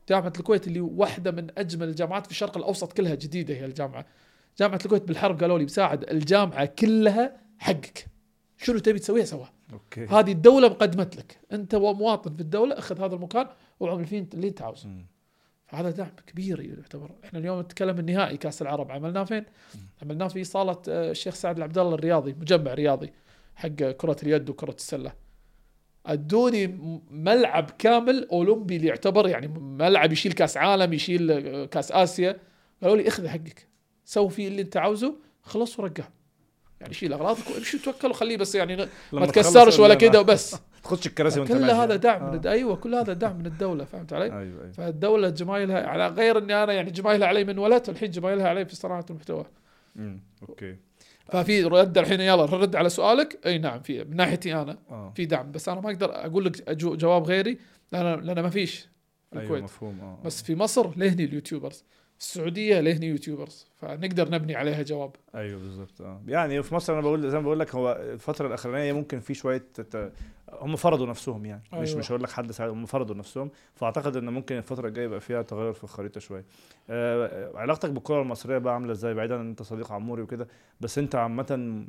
جامعة الكويت اللي واحدة من أجمل الجامعات في الشرق الأوسط كلها جديدة هي الجامعة. جامعة الكويت بالحرب قالوا لي مساعد الجامعة كلها حقك. شنو تبي تسويه سواه أوكي. هذه الدولة مقدمت لك. أنت ومواطن في الدولة أخذ هذا المكان واعمل فيه اللي أنت عاوزه. مم. فهذا دعم كبير يعتبر. إحنا اليوم نتكلم النهائي كأس العرب. عملناه فين؟ عملناه في صالة آه، الشيخ سعد العبد الله الرياضي مجمع رياضي حق كرة اليد وكرة السلة. أدوني ملعب كامل أولمبي اللي يعتبر يعني ملعب يشيل كأس عالم يشيل آه، كأس آسيا. قالوا لي اخذ حقك. سوي فيه اللي انت عاوزه خلص ورقه. يعني شيل أغراضك وامشي توكل وخليه بس يعني ما تكسرش ولا كده وبس. تخش الكراسي وانت كل. هذا دعم آه. من أيوه كل هذا دعم من الدولة فهمت علي؟ أيوه أيوه فالدولة جمايلها على غير إني أنا يعني جمايلها علي من ولد الحين جمايلها علي في صناعة المحتوى مم. okay ففي رد الحين يلا رد على سؤالك أي نعم في من ناحيتي أنا آه في دعم بس أنا ما أقدر أقول لك أجو- جواب غيري لأن لأن ما فيش في أيوه الكويت مفهوم آه بس في مصر لهني ال YouTubers السعودية لهني YouTubers فنقدر نبني عليها جواب أيوه بالظبط آه يعني في مصر أنا بقول زي ما بقول لك هو الفترة الأخرانية ممكن في شوية هم فرضوا نفسهم يعني. مش أيوة. مش هقول لك حد ساعد هم فرضوا نفسهم. فأعتقد إن ممكن الفترة الجاية يبقى فيها تغير في الخريطة شوية. آه علاقتك بالكرة المصرية بقى عاملة إزاي؟ بعيدا إن أنت صديق عموري وكده بس أنت عامه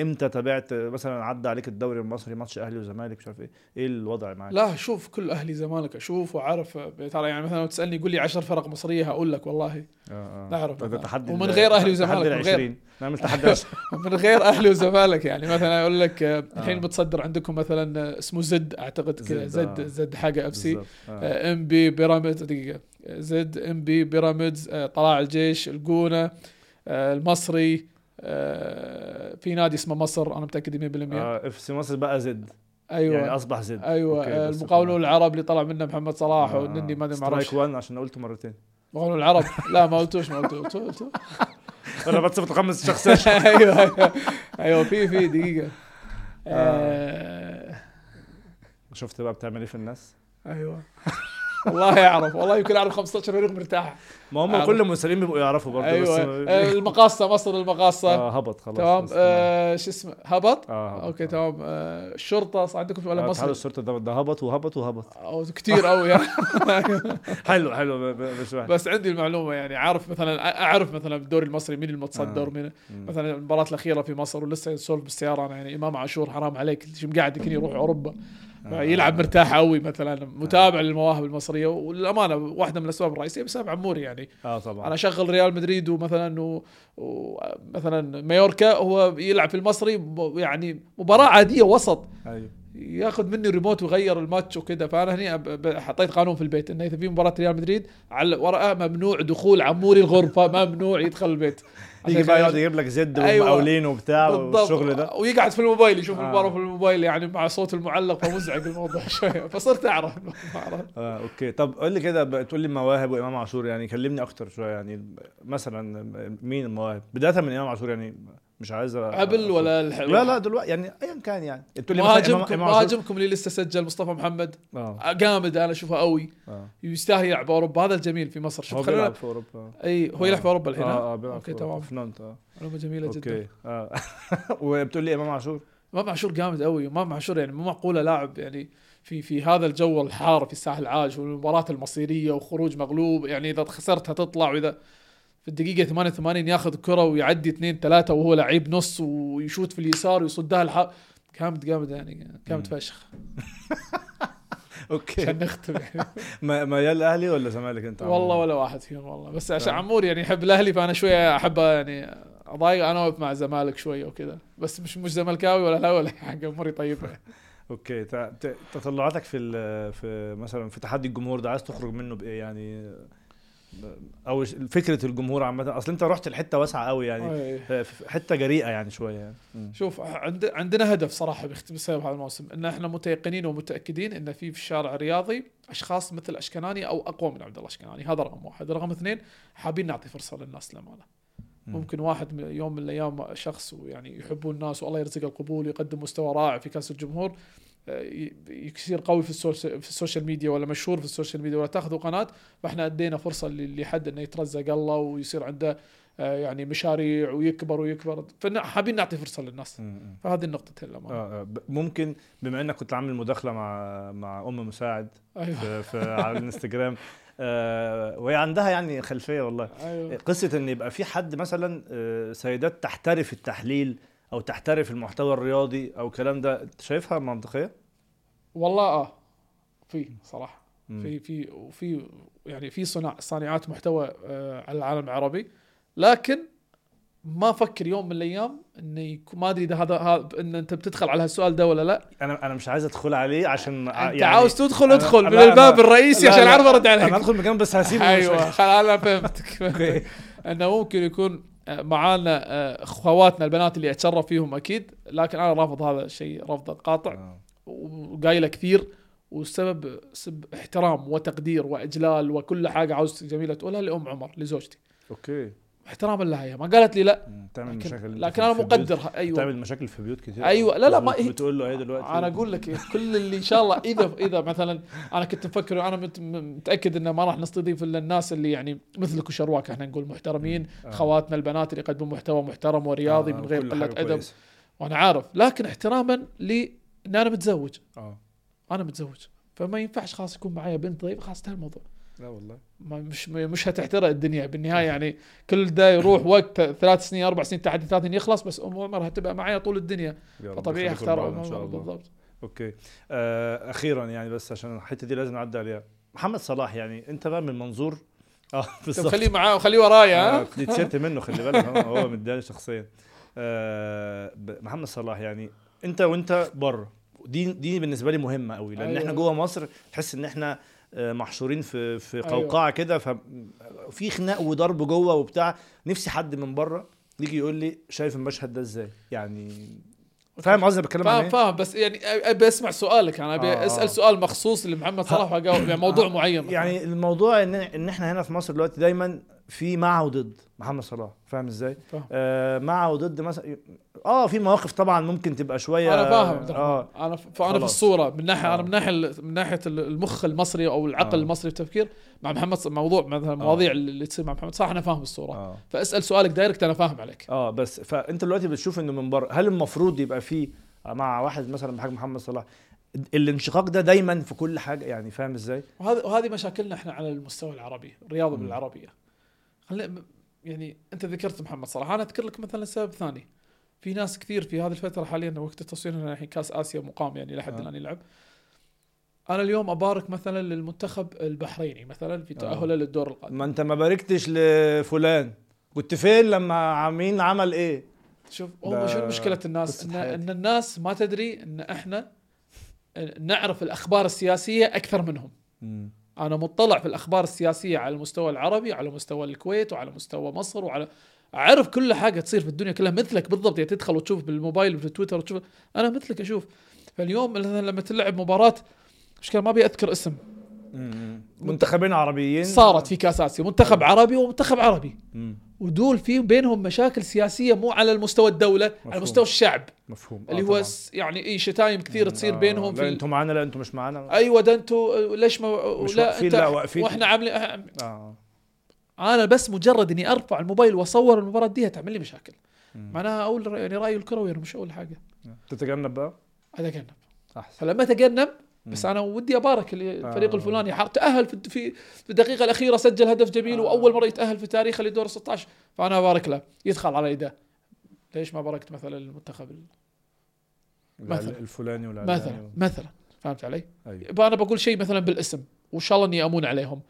إمتى تابعت مثلا عدى عليك الدوري المصري ماتش أهلي وزمالك مش عارف إيه إيه الوضع معاك لا شوف كل أهلي زمالك أشوف واعرف ترى يعني مثلا لو تسألني قول لي 10 فرق مصرية هقول لك والله آه نعرف مثلاً. تحدي ومن غير تحدي وزمالك، من غير-. نعمل تحدي. من غير أهلي وزمالك يعني مثلا أقول لك آه، الحين آه. متصدر عندكم مثلا آه، اسمه زد أعتقد كذا زد، زد آه. زد حاجة FC. آه. إم بي بيراميدز دقيقة زد إم بي بيراميدز آه، طلائع الجيش الجونة آه، المصري آه، في نادي اسمه مصر أنا متأكد 100% آه إف سي مصر بقى زد. أيوه. يعني أصبح زد. أيوه آه، المقاولون. العرب اللي طلع منه محمد صلاح آه، والنني ما ادري سترايك أعرفش. 1 عشان قلته مرتين. المقاولون العرب؟ لا ما قلتوش ما قلتوش قلتوش. أنا بتصفت خمس شخصيات. أيوه أيوه أيوه في في دقيقة. آه، شفت بقى بتعمل إيه في الناس؟ أيوه. والله يعرف والله يمكن أعرف 15 فريق مرتاح. ما هم. كل المرسلين بيبقوا يعرفوا برضه أيوه. بس آه، المقاصة مصر المقاصة. آه هبط خلاص تمام. آه شو اسمه؟ هبط؟ آه هبط. أوكي تمام. آه الشرطة عندكم ولا آه، مصري الشرطة ده, ده هبط وهبط وهبط. أو كثير قوي يعني. حلو حلو مش واحد. بس عندي المعلومة يعني عارف مثلا أعرف مثلا بالدوري المصري مين المتصدر آه. مين. مثلا المباراة الأخيرة في مصر ولسه نسولف بالسيارة أنا يعني إمام عاشور حرام عليك شو مقعد يروح أوروبا. آه. يلعب مرتاح قوي مثلا متابع للمواهب المصرية والامانه واحدة من الأسباب الرئيسية بسبب عموري يعني. آه طبعا. أنا أشغل ريال مدريد ومثلا و- ومثلا مايوركا هو يلعب في المصري يعني مباراة عادية وسط. أيوه. ياخذ مني ريموت ويغير الماتش وكذا فأنا هنا حطيت قانون في البيت إنه إذا في مباراة ريال مدريد على ورقه ممنوع دخول عموري الغرفة ممنوع يدخل البيت. يجي بقى يقعد يجيب لك زد أيوة. ومقاولين وبتاع والشغل ده ويقعد في الموبايل يشوف آه. المباراه في الموبايل يعني مع صوت المعلق فمزعج الموضوع شوية فصرت أعرف. آه okay طب قول لي كده تقول لي مواهب وإمام عاشور يعني كلمني أكتر شوية يعني مثلا مين المواهب بداية من إمام عاشور يعني مش عايز قبل ولا الح... لا لا دلوقتي يعني ايا كان يعني. تقول لي مثلا إمام- مهاجمكم؟ مهاجمكم اللي لسه سجل مصطفى محمد؟ آه. جامد أنا أشوفه قوي. آه. يستاهل يلعب أوروبا. هذا الجميل في مصر. شوف خلينا بيلعب في أوروبا. إي هو يلعب في أوروبا الحين؟ آه آه بيلعب okay تمام. في نانت آه معلومه جميلة جدا. okay. آه. وبتقول لي إمام عاشور؟ إمام عاشور جامد قوي. إمام عاشور يعني مو معقولة لاعب يعني في في هذا الجو الحار في الساحل العاج والمباراة المصيرية وخروج مغلوب. يعني إذا خسرتها تطلع وإذا في الدقيقة 88 ياخذ كرة ويعدي اثنين ثلاثة وهو لعيب نص ويشوت في اليسار ويصدها الح جامد جامد يعني مم. فشخ. okay. عشان نختم يعني. ما- ميال أهلي ولا زمالك أنت؟ والله ولا واحد فيهم والله. بس عشان. عمور يعني يحب الأهلي فأنا شوية أحب يعني أضايق أنا واقف مع الزمالك شوية وكذا. بس مش مش زملكاوي ولا لا ولا حق عموري طيب. أوكي. تطلعاتك في في مثلا في تحدي الجمهور ده عايز تخرج منه بإيه يعني؟ أو فكرة الجمهور عامة. أصل أنت رحت لحتة واسعة قوي يعني. حتة جريئة يعني شوية يعني. شوف عند عندنا هدف صراحة بسبب هذا الموسم إن إحنا متيقنين ومتأكدين إن في في الشارع الرياضي أشخاص مثل أشكناني أو أقوى من عبد الله أشكناني. هذا رقم واحد. رقم اثنين حابين نعطي فرصة للناس للأمانة. مم. ممكن واحد من- يوم من الأيام شخص يعني يحبه الناس والله يرزقه القبول يقدم مستوى رائع في كأس الجمهور. يصير قوي في ال social في ال social media ولا مشهور في ال social media ولا تاخذوا قناة فاحنا ادينا فرصة لحد إنه يترزق الله ويصير عنده آه، يعني مشاريع ويكبر ويكبر. فحابين نعطي فرصة للناس. فهذه النقطتين للأمانة. آه، آه، ممكن بما إنك كنت عامل مداخله مع مع أم مساعد أيوه. في, في على الإنستجرام آه، وهي عندها يعني خلفية والله. أيوه. قصة إن يبقى في حد مثلا آه، سيدات تحترف التحليل أو تحترف المحتوى الرياضي أو الكلام ده أنت شايفها منطقية؟ والله آه في صراحة مم. في في وفي يعني في صناع صانعات محتوى آه على العالم العربي لكن ما أفكر يوم من الأيام انه ما أدري إذا هذا إن أنت بتدخل على هالسؤال ده ولا لا أنا أنا مش عايز أدخل عليه عشان أنت عاوز تدخل ادخل أنا- من الباب. الرئيسي عشان. اعرف ارد أنا عليك أدخل مكان بس هسيبه أيوه مش- خل أنا فهمتك أنه ممكن يكون معانا آه، اخواتنا البنات اللي أتشرف فيهم أكيد لكن أنا رافض هذا الشيء رفض قاطع آه. وقايله كثير والسبب سب احترام وتقدير وإجلال وكل حاجة عاوز جميلة تقولها لأم عمر لزوجتي. أوكي. احتراما لها هي ما قالت لي لا. تعمل لكن, مشاكل لكن أنا مقدرها. أيوه. تعمل مشاكل في بيوت كتير أيوة، لا، لا، ما هي- بتقول له إيه دلوقتي. أنا أقول لك إيه، كل اللي إن شاء الله اذا إذا مثلا أنا كنت مفكر أنا مت- متأكد إنه ما راح نستضيف إلا الناس اللي يعني مثلك وشرواك إحنا نقول محترمين آه. خواتنا البنات اللي يقدمون محتوى محترم ورياضي آه، من غير قلة أدب. وأنا عارف. لكن احتراما لي إن أنا متزوج. آه. أنا متزوج. فما ينفعش خلاص يكون معايا بنت طيب خلاص انتهى الموضوع. لا والله. ما مش مش هتحترق الدنيا. بالنهاية يعني كل ده يروح وقت ثلاث سنين أربع سنين تحدي ثلاث سنين يخلص بس ام عمر هتبقى معايا طول الدنيا. فطبيعي أختار بالضبط. okay. آه أخيرا يعني بس عشان الحتة دي لازم نعدي عليها. محمد صلاح يعني أنت بقى من منظور؟ آه بالظبط خليه معاه وخليه ورايا آه، ها دي تيشيرت منه خلي بالك. هو هو مداني شخصيا. آه محمد صلاح يعني أنت وأنت بره. دي دي بالنسبة لي مهمة قوي لأن أيوة. إحنا جوه مصر تحس إن إحنا آه، محشورين في في أيوة. قوقعة كده ففي خناق وضرب جوه وبتاع نفسي حد من بره يجي يقول لي شايف المشهد ده إزاي يعني فاهم قصدي بتكلم عن إيه فاهم بس يعني أبي أسمع سؤالك أنا أبي آه، آه. أسأل سؤال مخصوص لمحمد صلاح وأجاوب يعني موضوع معين مثلاً. يعني الموضوع إن إن إحنا هنا في مصر دلوقتي دايما في مع وضد محمد صلاح فاهم إزاي. آه مع وضد مثلا آه في مواقف طبعا ممكن تبقى شوية أنا فاهم آه. أنا فانا في. الصورة من ناحية آه. أنا من ناحية من ناحية المخ المصري أو العقل آه. المصري التفكير مع محمد ص- موضوع مثلا المواضيع اللي تصير مع محمد صلاح أنا فاهم الصورة آه فاسأل سؤالك دايركت أنا فاهم عليك آه بس فانت دلوقتي بتشوف إنه من بره هل المفروض يبقى فيه مع واحد مثلا بحجم محمد صلاح الانشقاق ده دايما في كل حاجة يعني فاهم إزاي؟ وهذا وهذه مشاكلنا إحنا على المستوى العربي الرياضة. بالعربية خلينا يعني أنت ذكرت محمد صلاح. أنا أذكر لك مثلا سبب ثاني. في ناس كثير في هذه الفترة حاليا وقت التصوير الحين كأس آسيا مقام يعني لحد آه. الآن يلعب. أنا اليوم أبارك مثلا للمنتخب البحريني مثلا في آه. تأهله للدور القادم. ما أنت ما باركتش لفلان. كنت فين لما عمين عمل إيه؟ شوف هو شو مشكلة الناس؟ قصة ان, الناس ما تدري إن إحنا نعرف الأخبار السياسية أكثر منهم. أنا مطلع في الأخبار السياسية على المستوى العربي على مستوى الكويت وعلى مستوى مصر وعلى أعرف كل حاجة تصير في الدنيا كلها مثلك بالضبط يعني تدخل وتشوف بالموبايل وفي تويتر وتشوف. أنا مثلك أشوف. فاليوم مثلا لما تلعب مباراة مشكلة ما أبي أذكر اسم. منتخبين عربيين؟ صارت في كاس آسيا. منتخب عربي ومنتخب عربي. ودول في بينهم مشاكل سياسية مو على المستوى الدولة مفهوم. على مستوى الشعب. مفهوم. اللي آه هو طبعاً. يعني اي شتايم كثير تصير آه، بينهم لا أنتوا معانا لا أنتوا مش معانا أيوه ده أنتوا ليش ما مش لا واقفين، أنت لا واقفين. وإحنا عاملين أه أنا بس مجرد إني أرفع الموبايل وأصور المباراة دي هتعمل لي مشاكل. مم. معناها أقول يعني رايي الكروي مش أول حاجة. تتجنب بقى؟ أتجنب. أحسن. فلما أتجنب بس. أنا ودي أبارك الفريق آه. الفلاني حر- تأهل في في الدقيقة الأخيرة سجل هدف جميل آه. وأول مرة يتأهل في تاريخه لدور 16 فأنا أبارك له يدخل على يده ليش ما باركت مثلا المنتخب ال- مثلا. الفلاني ولا مثلا مثلا فهمت علي؟ يبقى أنا بقول شيء مثلا بالاسم وإن شاء الله إني أمون عليهم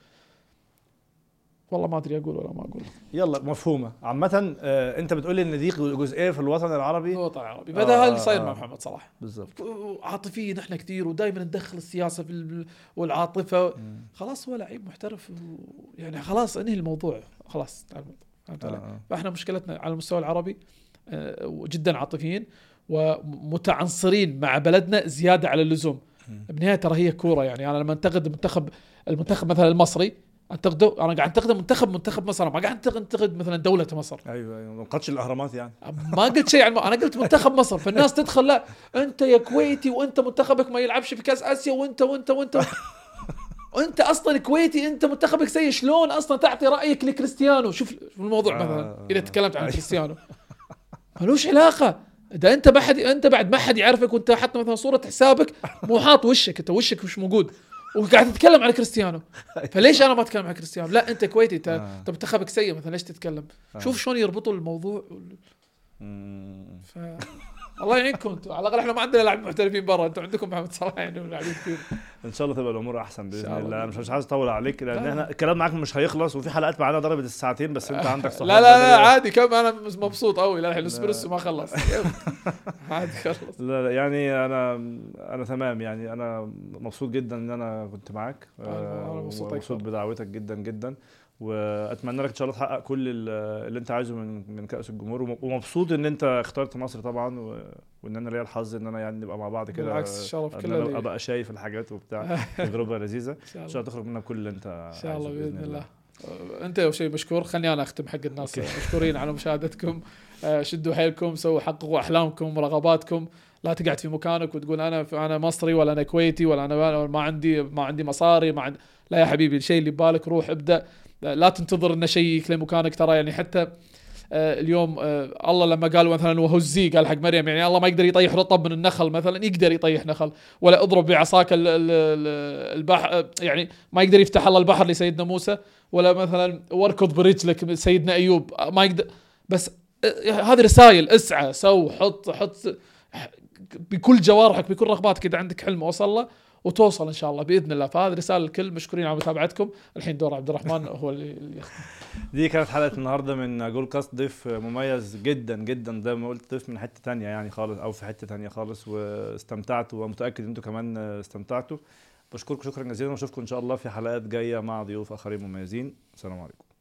والله ما أدري أقول ولا ما أقول يلا مفهومة عامة آه أنت بتقول لي إن دي جزئيه في الوطن العربي الوطن العربي بدا هذا اللي صاير آه. مع محمد صلاح بالظبط عاطفيين إحنا كثير ودائما ندخل السياسة في ال- والعاطفة خلاص هو لعيب محترف يعني خلاص انهي الموضوع خلاص. فهمت علي؟ آه. فإحنا مشكلتنا على المستوى العربي آه، جدا عاطفيين ومتعنصرين مع بلدنا زيادة على اللزوم. بالنهايه ترى هي كورة يعني أنا لما أنتقد المنتخب المنتخب مثلا المصري انتقده أنا قاعد أنتقد منتخب منتخب مصر. أنا ما قاعد انتقد مثلا دولة مصر. أيوه أيوه. ما نقدش الأهرامات يعني. ما قلت شيء عن أنا قلت منتخب مصر. فالناس تدخل لا أنت يا كويتي وأنت منتخبك ما يلعبش في كأس آسيا وانت وانت وانت وانت أصلا كويتي أنت منتخبك سيء. شلون أصلا تعطي رأيك لكريستيانو؟ شوف شوف الموضوع آه. مثلا إذا تكلمت عن كريستيانو. ملوش علاقة. إذا أنت ما حد أنت بعد ما حد يعرفك وأنت حاط مثلا صورة حسابك مو حاط وشك. أنت وشك مش موجود. وقاعد تتكلم عن كريستيانو فليش أنا ما أتكلم عن كريستيانو لا أنت كويتي أنت آه. أنت منتخبك سيء مثلا ليش تتكلم آه. شوف شلون يربطوا الموضوع. ف... الله يعينكم أنتم. على الأقل إحنا ما عندنا لاعبين محترفين برا. أنتم عندكم محمد صلاح يعني لاعبين كثير. إن شاء الله تبقى الأمور أحسن بإذن الله. أنا مش مش عايز أطول عليك لأن لا. إحنا الكلام معاك مش هيخلص وفي حلقات معانا ضربت الساعتين بس أنت عندك صحة لا لا لا. عادي. كم؟ أنا مبسوط قوي لا الحين الإسبريسو ما خلص. عادي خلص. لا لا يعني أنا أنا تمام. يعني أنا مبسوط جدا إن أنا كنت معاك. أنا مبسوط أكثر. بدعوتك جدا جدا. وأتمنى لك إن شاء الله تحقق كل ال- اللي أنت عايزه من من كأس الجمهور. وم- ومبسوط إن أنت اخترت مصر طبعا و... وإن أنا ليا الحظ إن أنا يعني نبقى مع بعض كده بالعكس، كله أنا ليا. أبقى شايف الحاجات وبتاع. تجربة لذيذة. إن شاء الله. تخرج منها كل اللي أنت إن شاء الله بإذن الله. أنت اول شيء مشكور خلني أنا أختم حق الناس. مشكورين على مشاهدتكم. آه، شدوا حيلكم سووا حققوا أحلامكم ورغباتكم لا تقعد في مكانك وتقول أنا أنا مصري ولا أنا كويتي ولا أنا ما عندي ما عندي مصاري ما عندي لا يا حبيبي الشيء اللي ببالك روح ابدأ. لا تنتظر ان شيء يكلم مكانك ترى يعني حتى آه، اليوم آه، الله لما قال مثلا وهزي قال حق مريم يعني الله ما يقدر يطيح رطب من النخل مثلا يقدر يطيح نخل ولا اضرب بعصاك ال- ال- ال- البحر يعني ما يقدر يفتح الله البحر لسيدنا موسى ولا مثلا واركض برجلك سيدنا أيوب ما يقدر بس آه، هذه رسائل اسعى سو حط حط بكل جوارحك بكل رغباتك إذا عندك حلم وصل له وتوصل إن شاء الله بإذن الله. فهذه رسالة للكل مشكورين على متابعتكم. الحين دور عبد الرحمن هو اللي دي كانت حلقة النهارده من جول كاست ضيف مميز جدا جدا. زي ما قلت ضيف من حتة تانية يعني خالص أو في حتة تانية خالص. واستمتعت ومتأكد ان إنتوا كمان استمتعتوا. بشكركم شكرا جزيلا. وأشوفكم إن شاء الله في حلقات جاية مع ضيوف آخرين مميزين. السلام عليكم.